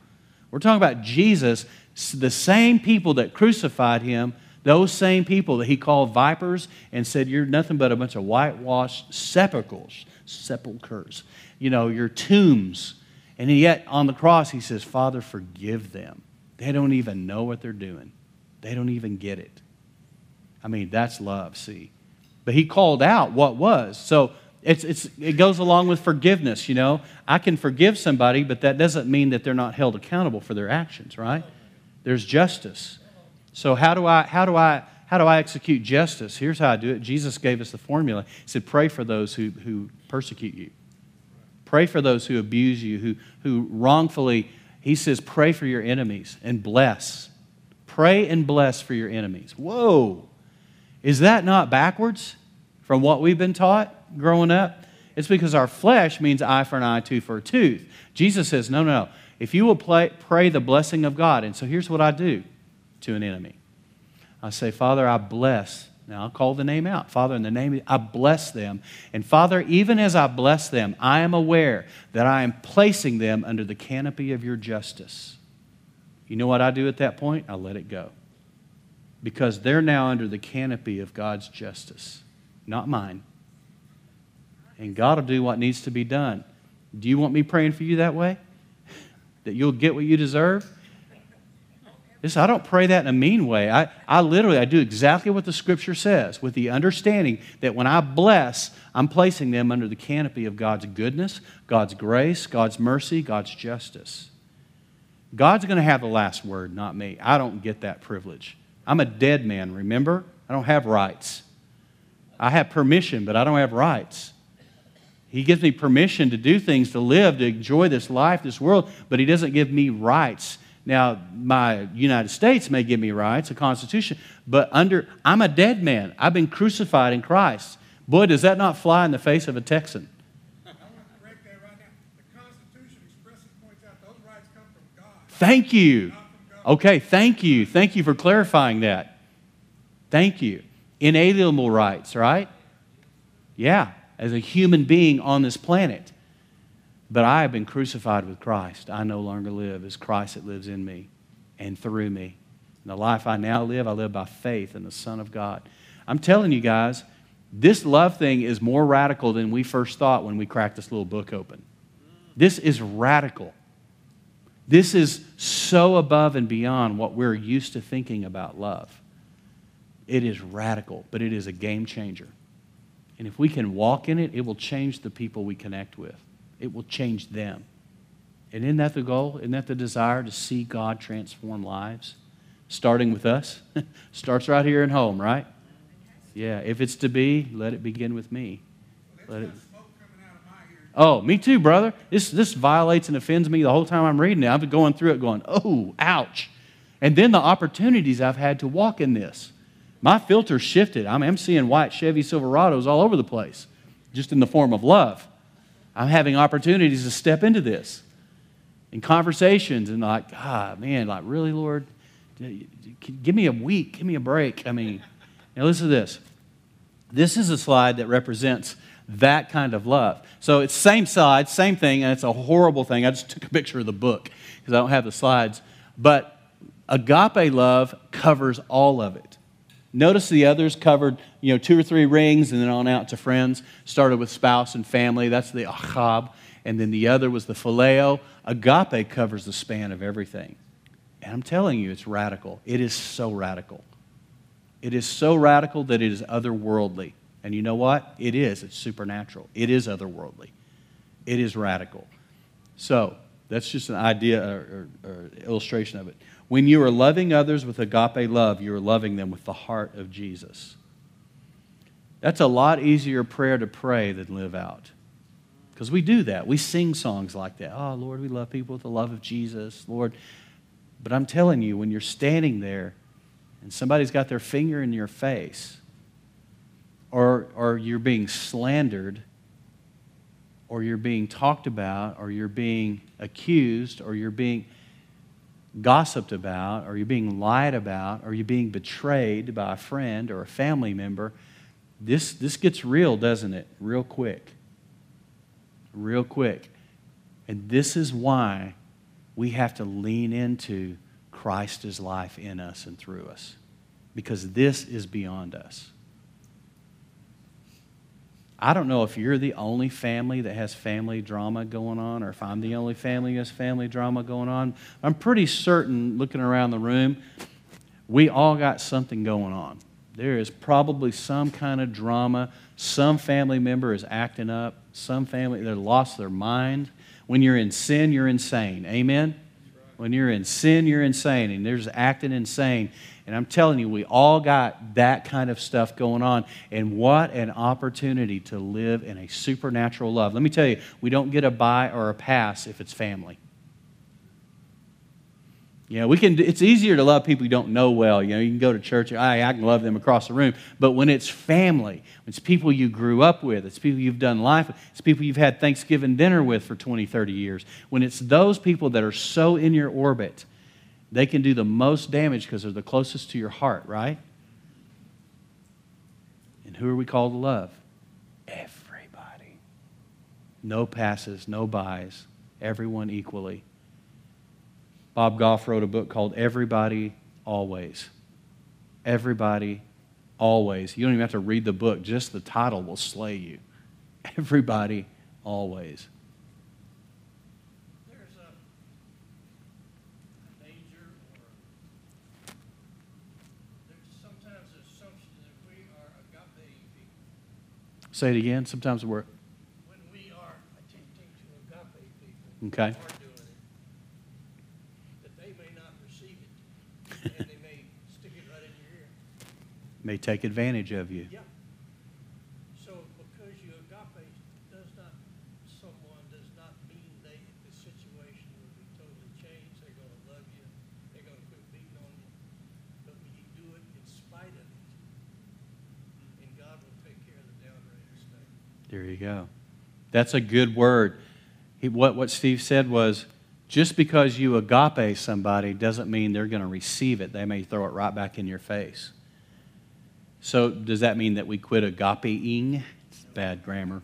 We're talking about Jesus, the same people that crucified him, Those same people that he called vipers and said, You're nothing but a bunch of whitewashed sepulchres, sepulchres, you know, your tombs. And yet on the cross, he says, Father, forgive them. They don't even know what they're doing, they don't even get it. I mean, that's love, see. But he called out what was. So it's, it's, it goes along with forgiveness, you know. I can forgive somebody, but that doesn't mean that they're not held accountable for their actions, right? There's justice. So how do I, how do I, how do I execute justice? Here's how I do it. Jesus gave us the formula. He said, pray for those who, who persecute you. Pray for those who abuse you, who, who wrongfully, he says, pray for your enemies and bless. Pray and bless for your enemies. Whoa. Is that not backwards from what we've been taught growing up? It's because our flesh means eye for an eye, tooth for a tooth. Jesus says, no, no, no. If you will play, pray the blessing of God, and so here's what I do to an enemy I say, Father, I bless. Now I'll call the name out. Father, in the name, I bless them. And Father, even as I bless them, I am aware that I am placing them under the canopy of your justice. You know what I do at that point? I let it go because they're now under the canopy of God's justice, not mine. And God will do what needs to be done. Do you want me praying for you that way? That you'll get what you deserve? This, I don't pray that in a mean way. I, I literally, I do exactly what the scripture says with the understanding that when I bless, I'm placing them under the canopy of God's goodness, God's grace, God's mercy, God's justice. God's going to have the last word, not me. I don't get that privilege. I'm a dead man, remember? I don't have rights. I have permission, but I don't have rights. He gives me permission to do things, to live, to enjoy this life, this world, but He doesn't give me rights. Now, my United States may give me rights, a constitution, but under I'm a dead man. I've been crucified in Christ. Boy, does that not fly in the face of a Texan? I want to break that right now. The Constitution expressly points out those rights come from God. Thank you. Okay, thank you. Thank you for clarifying that. Thank you. Inalienable rights, right? Yeah, as a human being on this planet. But I have been crucified with Christ. I no longer live. It's Christ that lives in me and through me. And the life I now live, I live by faith in the Son of God. I'm telling you guys, this love thing is more radical than we first thought when we cracked this little book open. This is radical. This is so above and beyond what we're used to thinking about love. It is radical, but it is a game changer. And if we can walk in it, it will change the people we connect with, it will change them. And isn't that the goal? Isn't that the desire to see God transform lives? Starting with us. Starts right here at home, right? Yeah, if it's to be, let it begin with me. Let it. Oh, me too, brother. This, this violates and offends me the whole time I'm reading it. I've been going through it going, oh, ouch. And then the opportunities I've had to walk in this. My filter shifted. I'm, I'm seeing white Chevy Silverados all over the place, just in the form of love. I'm having opportunities to step into this in conversations and like, ah, man, like, really, Lord? Give me a week. Give me a break. I mean, now listen to this. This is a slide that represents that kind of love. So it's same slide, same thing, and it's a horrible thing. I just took a picture of the book because I don't have the slides. But agape love covers all of it. Notice the others covered, you know, two or three rings and then on out to friends. Started with spouse and family. That's the ahab. And then the other was the phileo. Agape covers the span of everything. And I'm telling you, it's radical. It is so radical. It is so radical that it is otherworldly. And you know what? It is. It's supernatural. It is otherworldly. It is radical. So, that's just an idea or, or, or, illustration of it. When you are loving others with agape love, you are loving them with the heart of Jesus. That's a lot easier prayer to pray than live out. Because we do that. We sing songs like that. Oh, Lord, we love people with the love of Jesus. Lord. But I'm telling you, when you're standing there and somebody's got their finger in your face, or, or you're being slandered, or you're being talked about, or you're being accused, or you're being gossiped about, or you're being lied about, or you're being betrayed by a friend or a family member, this, this gets real, doesn't it? Real quick. Real quick. And this is why we have to lean into Christ's life in us and through us. because this is beyond us. I don't know if you're the only family that has family drama going on or if I'm the only family that has family drama going on. I'm pretty certain, looking around the room, we all got something going on. There is probably some kind of drama. Some family member is acting up. Some family, they lost their mind. When you're in sin, you're insane. Amen? When you're in sin, you're insane. And there's acting insane. And I'm telling you, we all got that kind of stuff going on. And what an opportunity to live in a supernatural love. Let me tell you, we don't get a buy or a pass if it's family. You know, we can, it's easier to love people you don't know well. You know, you can go to church, I, I can love them across the room. But when it's family, when it's people you grew up with, it's people you've done life with, it's people you've had Thanksgiving dinner with for 20, 30 years, when it's those people that are so in your orbit, they can do the most damage because they're the closest to your heart, right? And who are we called to love? Everybody. No passes, no buys, everyone equally. Bob Goff wrote a book called Everybody Always. Everybody Always. You don't even have to read the book, just the title will slay you. Everybody Always. There's a, a danger or there's sometimes an assumption that we are agape people. Say it again. Sometimes we're, When we are attempting to agape people. Okay. Are doing it. That they may not receive it. And they may stick it right in your ear. may take advantage of you. Yeah. So because you agape does not, someone does not mean they, the situation will be totally changed. They're gonna love you. They're gonna quit beating on you. But when you do it in spite of it, and God will take care of the downright stuff. There you go. That's a good word. He, what, what Steve said was just because you agape somebody doesn't mean they're going to receive it. They may throw it right back in your face. So, does that mean that we quit agapeing? It's bad grammar.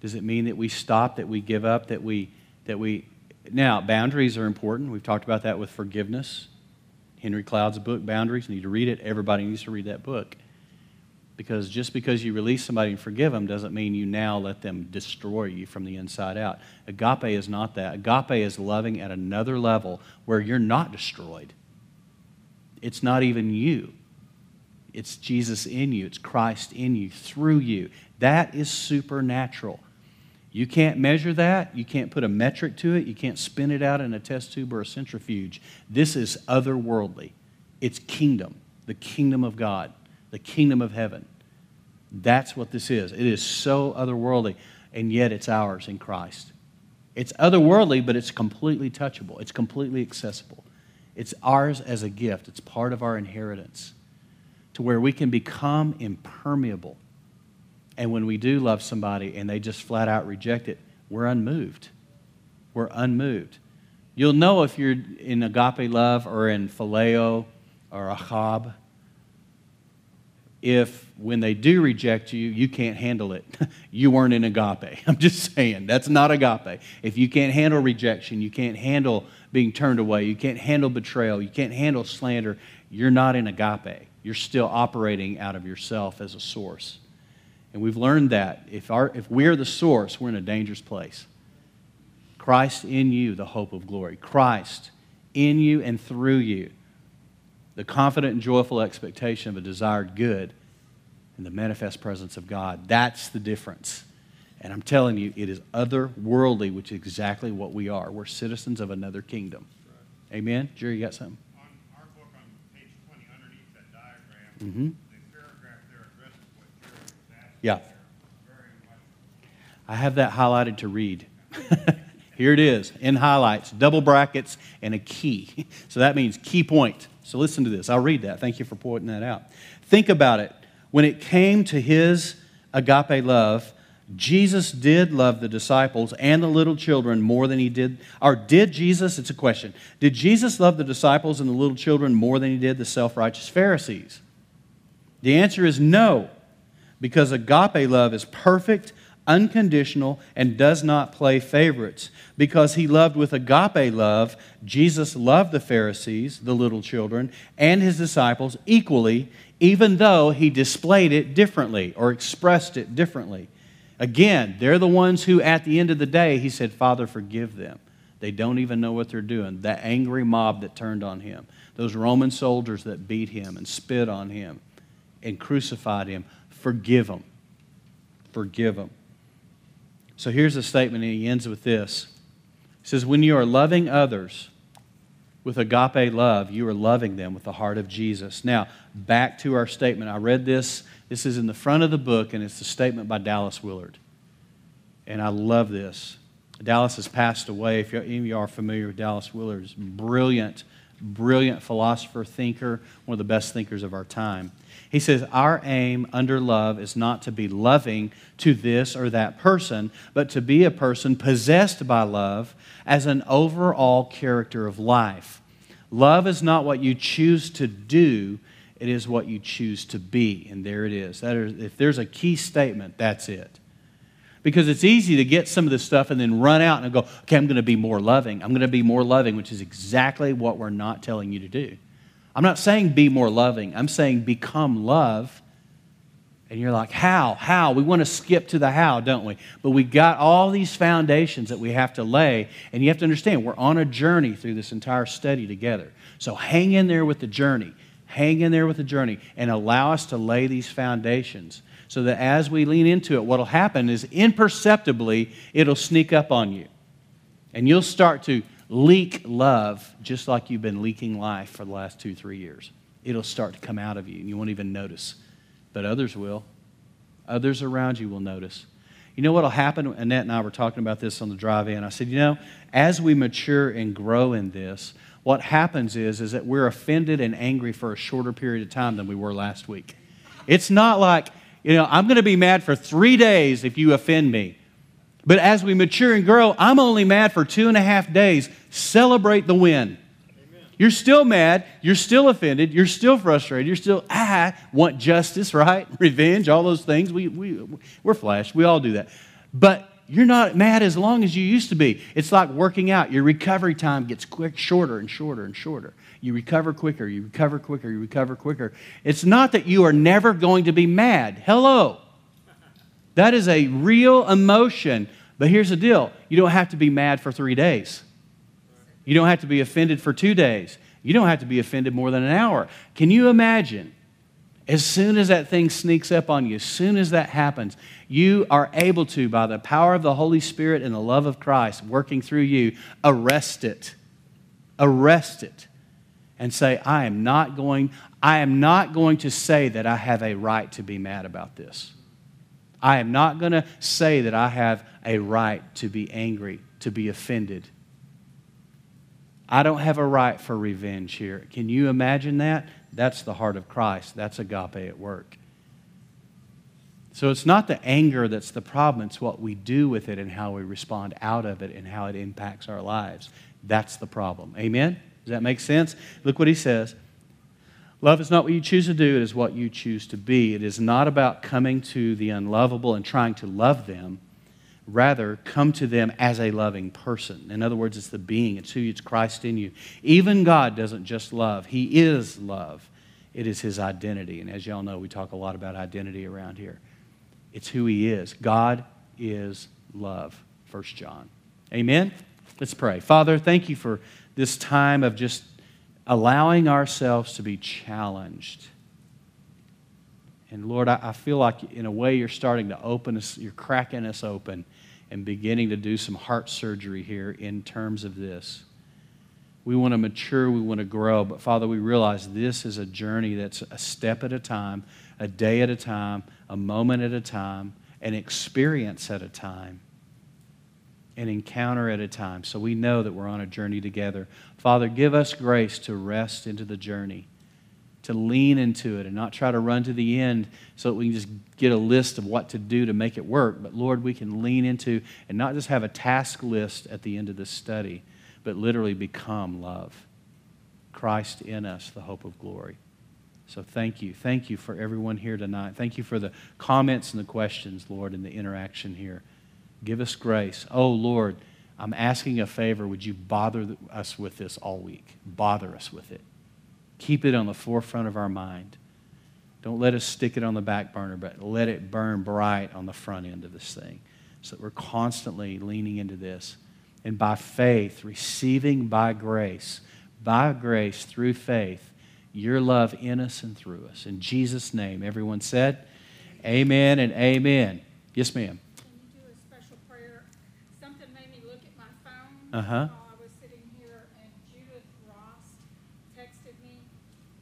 Does it mean that we stop, that we give up, that we, that we. Now, boundaries are important. We've talked about that with forgiveness. Henry Cloud's book, Boundaries. Need to read it. Everybody needs to read that book. Because just because you release somebody and forgive them doesn't mean you now let them destroy you from the inside out. Agape is not that. Agape is loving at another level where you're not destroyed. It's not even you, it's Jesus in you, it's Christ in you, through you. That is supernatural. You can't measure that. You can't put a metric to it. You can't spin it out in a test tube or a centrifuge. This is otherworldly. It's kingdom, the kingdom of God, the kingdom of heaven. That's what this is. It is so otherworldly, and yet it's ours in Christ. It's otherworldly, but it's completely touchable, it's completely accessible. It's ours as a gift, it's part of our inheritance to where we can become impermeable. And when we do love somebody and they just flat out reject it, we're unmoved. We're unmoved. You'll know if you're in agape love or in phileo or ahab if when they do reject you, you can't handle it. you weren't in agape. I'm just saying, that's not agape. If you can't handle rejection, you can't handle being turned away, you can't handle betrayal, you can't handle slander, you're not in agape. You're still operating out of yourself as a source. And we've learned that if, our, if we're the source, we're in a dangerous place. Christ in you, the hope of glory. Christ in you and through you, the confident and joyful expectation of a desired good and the manifest presence of God. That's the difference. And I'm telling you, it is otherworldly, which is exactly what we are. We're citizens of another kingdom. Amen? Jerry, you got something? On our book on page twenty, underneath that diagram, Mm-hmm. the paragraph there addresses what Jerry was asking. Yeah. Very much. I have that highlighted to read. Here it is in highlights, double brackets, and a key. So that means key point. So listen to this. I'll read that. Thank you for pointing that out. Think about it. When it came to his agape love, Jesus did love the disciples and the little children more than he did. Or did Jesus, it's a question, did Jesus love the disciples and the little children more than he did the self righteous Pharisees? The answer is no, because agape love is perfect, unconditional, and does not play favorites. Because he loved with agape love, Jesus loved the Pharisees, the little children, and his disciples equally, even though he displayed it differently or expressed it differently. Again, they're the ones who, at the end of the day, he said, Father, forgive them. They don't even know what they're doing. That angry mob that turned on him, those Roman soldiers that beat him and spit on him and crucified him, forgive them. Forgive them. So here's a statement, and he ends with this. He says, When you are loving others with agape love, you are loving them with the heart of Jesus. Now, back to our statement. I read this. This is in the front of the book, and it's a statement by Dallas Willard. And I love this. Dallas has passed away. If any of you are familiar with Dallas Willard, brilliant, brilliant philosopher, thinker, one of the best thinkers of our time. He says, Our aim under love is not to be loving to this or that person, but to be a person possessed by love as an overall character of life. Love is not what you choose to do, it is what you choose to be. And there it is. That is if there's a key statement, that's it. Because it's easy to get some of this stuff and then run out and go, okay, I'm going to be more loving. I'm going to be more loving, which is exactly what we're not telling you to do. I'm not saying be more loving. I'm saying become love. And you're like, how? How? We want to skip to the how, don't we? But we got all these foundations that we have to lay. And you have to understand, we're on a journey through this entire study together. So hang in there with the journey. Hang in there with the journey and allow us to lay these foundations so that as we lean into it, what will happen is imperceptibly it'll sneak up on you. And you'll start to leak love just like you've been leaking life for the last two, three years. It'll start to come out of you, and you won't even notice. But others will. Others around you will notice. You know what will happen? Annette and I were talking about this on the drive in. I said, you know, as we mature and grow in this, what happens is, is that we're offended and angry for a shorter period of time than we were last week. It's not like, you know, I'm going to be mad for three days if you offend me. But as we mature and grow, I'm only mad for two and a half days. Celebrate the win. Amen. You're still mad. You're still offended. You're still frustrated. You're still, I want justice, right? Revenge, all those things. We, we, we're flesh. We all do that. But you're not mad as long as you used to be. It's like working out. Your recovery time gets quick, shorter and shorter and shorter. You recover quicker, you recover quicker, you recover quicker. It's not that you are never going to be mad. Hello. That is a real emotion. But here's the deal you don't have to be mad for three days, you don't have to be offended for two days, you don't have to be offended more than an hour. Can you imagine? As soon as that thing sneaks up on you, as soon as that happens, you are able to, by the power of the Holy Spirit and the love of Christ working through you, arrest it. Arrest it. And say, I am not going, I am not going to say that I have a right to be mad about this. I am not going to say that I have a right to be angry, to be offended. I don't have a right for revenge here. Can you imagine that? That's the heart of Christ. That's agape at work. So it's not the anger that's the problem, it's what we do with it and how we respond out of it and how it impacts our lives. That's the problem. Amen? Does that make sense? Look what he says. Love is not what you choose to do, it is what you choose to be. It is not about coming to the unlovable and trying to love them. Rather, come to them as a loving person. In other words, it's the being, it's who it's Christ in you. Even God doesn't just love, He is love. It is His identity. And as y'all know, we talk a lot about identity around here. It's who He is. God is love. First John. Amen? Let's pray. Father, thank you for this time of just allowing ourselves to be challenged. And Lord, I, I, feel like in a way you're starting to open us, you're cracking us open and beginning to do some heart surgery here in terms of this. We want to mature, we want to grow, but Father, we realize this is a journey that's a step at a time, a day at a time, a moment at a time, an experience at a time an encounter at a time. So we know that we're on a journey together. Father, give us grace to rest into the journey, to lean into it and not try to run to the end so that we can just get a list of what to do to make it work. But Lord, we can lean into and not just have a task list at the end of this study, but literally become love. Christ in us, the hope of glory. So thank you. Thank you for everyone here tonight. Thank you for the comments and the questions, Lord, and the interaction here. Give us grace. Oh, Lord, I'm asking a favor. Would you bother us with this all week? Bother us with it. Keep it on the forefront of our mind. Don't let us stick it on the back burner, but let it burn bright on the front end of this thing so that we're constantly leaning into this. And by faith, receiving by grace, by grace through faith, your love in us and through us. In Jesus' name, everyone said, Amen and amen. Yes, ma'am. Can you do a special prayer? Something made me look at my phone. Uh-huh. While I was sitting here, and Judith Ross texted me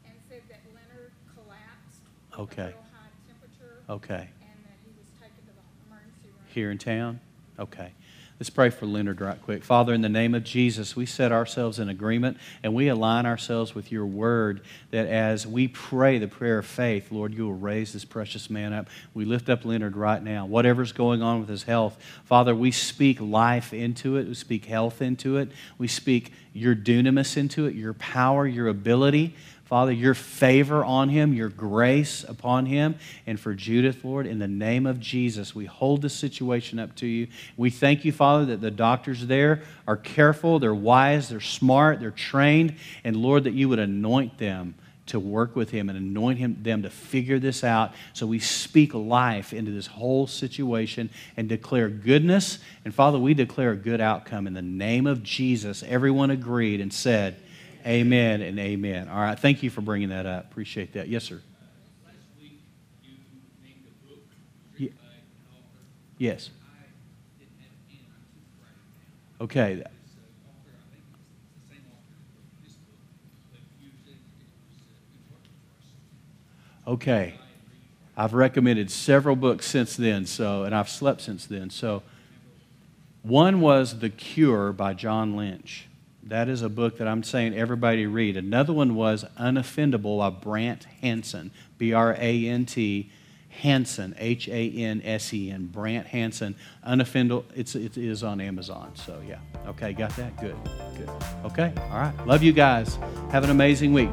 and said that Leonard collapsed. with a Okay. real high temperature. Okay. And that he was taken to the emergency room. Here in town? Okay. Let's pray for Leonard right quick. Father, in the name of Jesus, we set ourselves in agreement and we align ourselves with your word that as we pray the prayer of faith, Lord, you will raise this precious man up. We lift up Leonard right now. Whatever's going on with his health, Father, we speak life into it. We speak health into it. We speak your dunamis into it, your power, your ability. Father, your favor on him, your grace upon him, and for Judith, Lord, in the name of Jesus, we hold this situation up to you. We thank you, Father, that the doctors there are careful, they're wise, they're smart, they're trained, and Lord, that you would anoint them to work with him and anoint him, them to figure this out. So we speak life into this whole situation and declare goodness. And Father, we declare a good outcome in the name of Jesus. Everyone agreed and said, Amen and amen. All right, thank you for bringing that up. Appreciate that. Yes, sir. Last week, book. Yes. Okay. Okay. I've recommended several books since then, so and I've slept since then. So one was The Cure by John Lynch. That is a book that I'm saying everybody read. Another one was Unoffendable by Brant Hansen, B R A N T Hansen, H A N S E N, Brant Hansen. Unoffendable, it's, it is on Amazon. So, yeah. Okay, got that? Good, good. Okay, all right. Love you guys. Have an amazing week.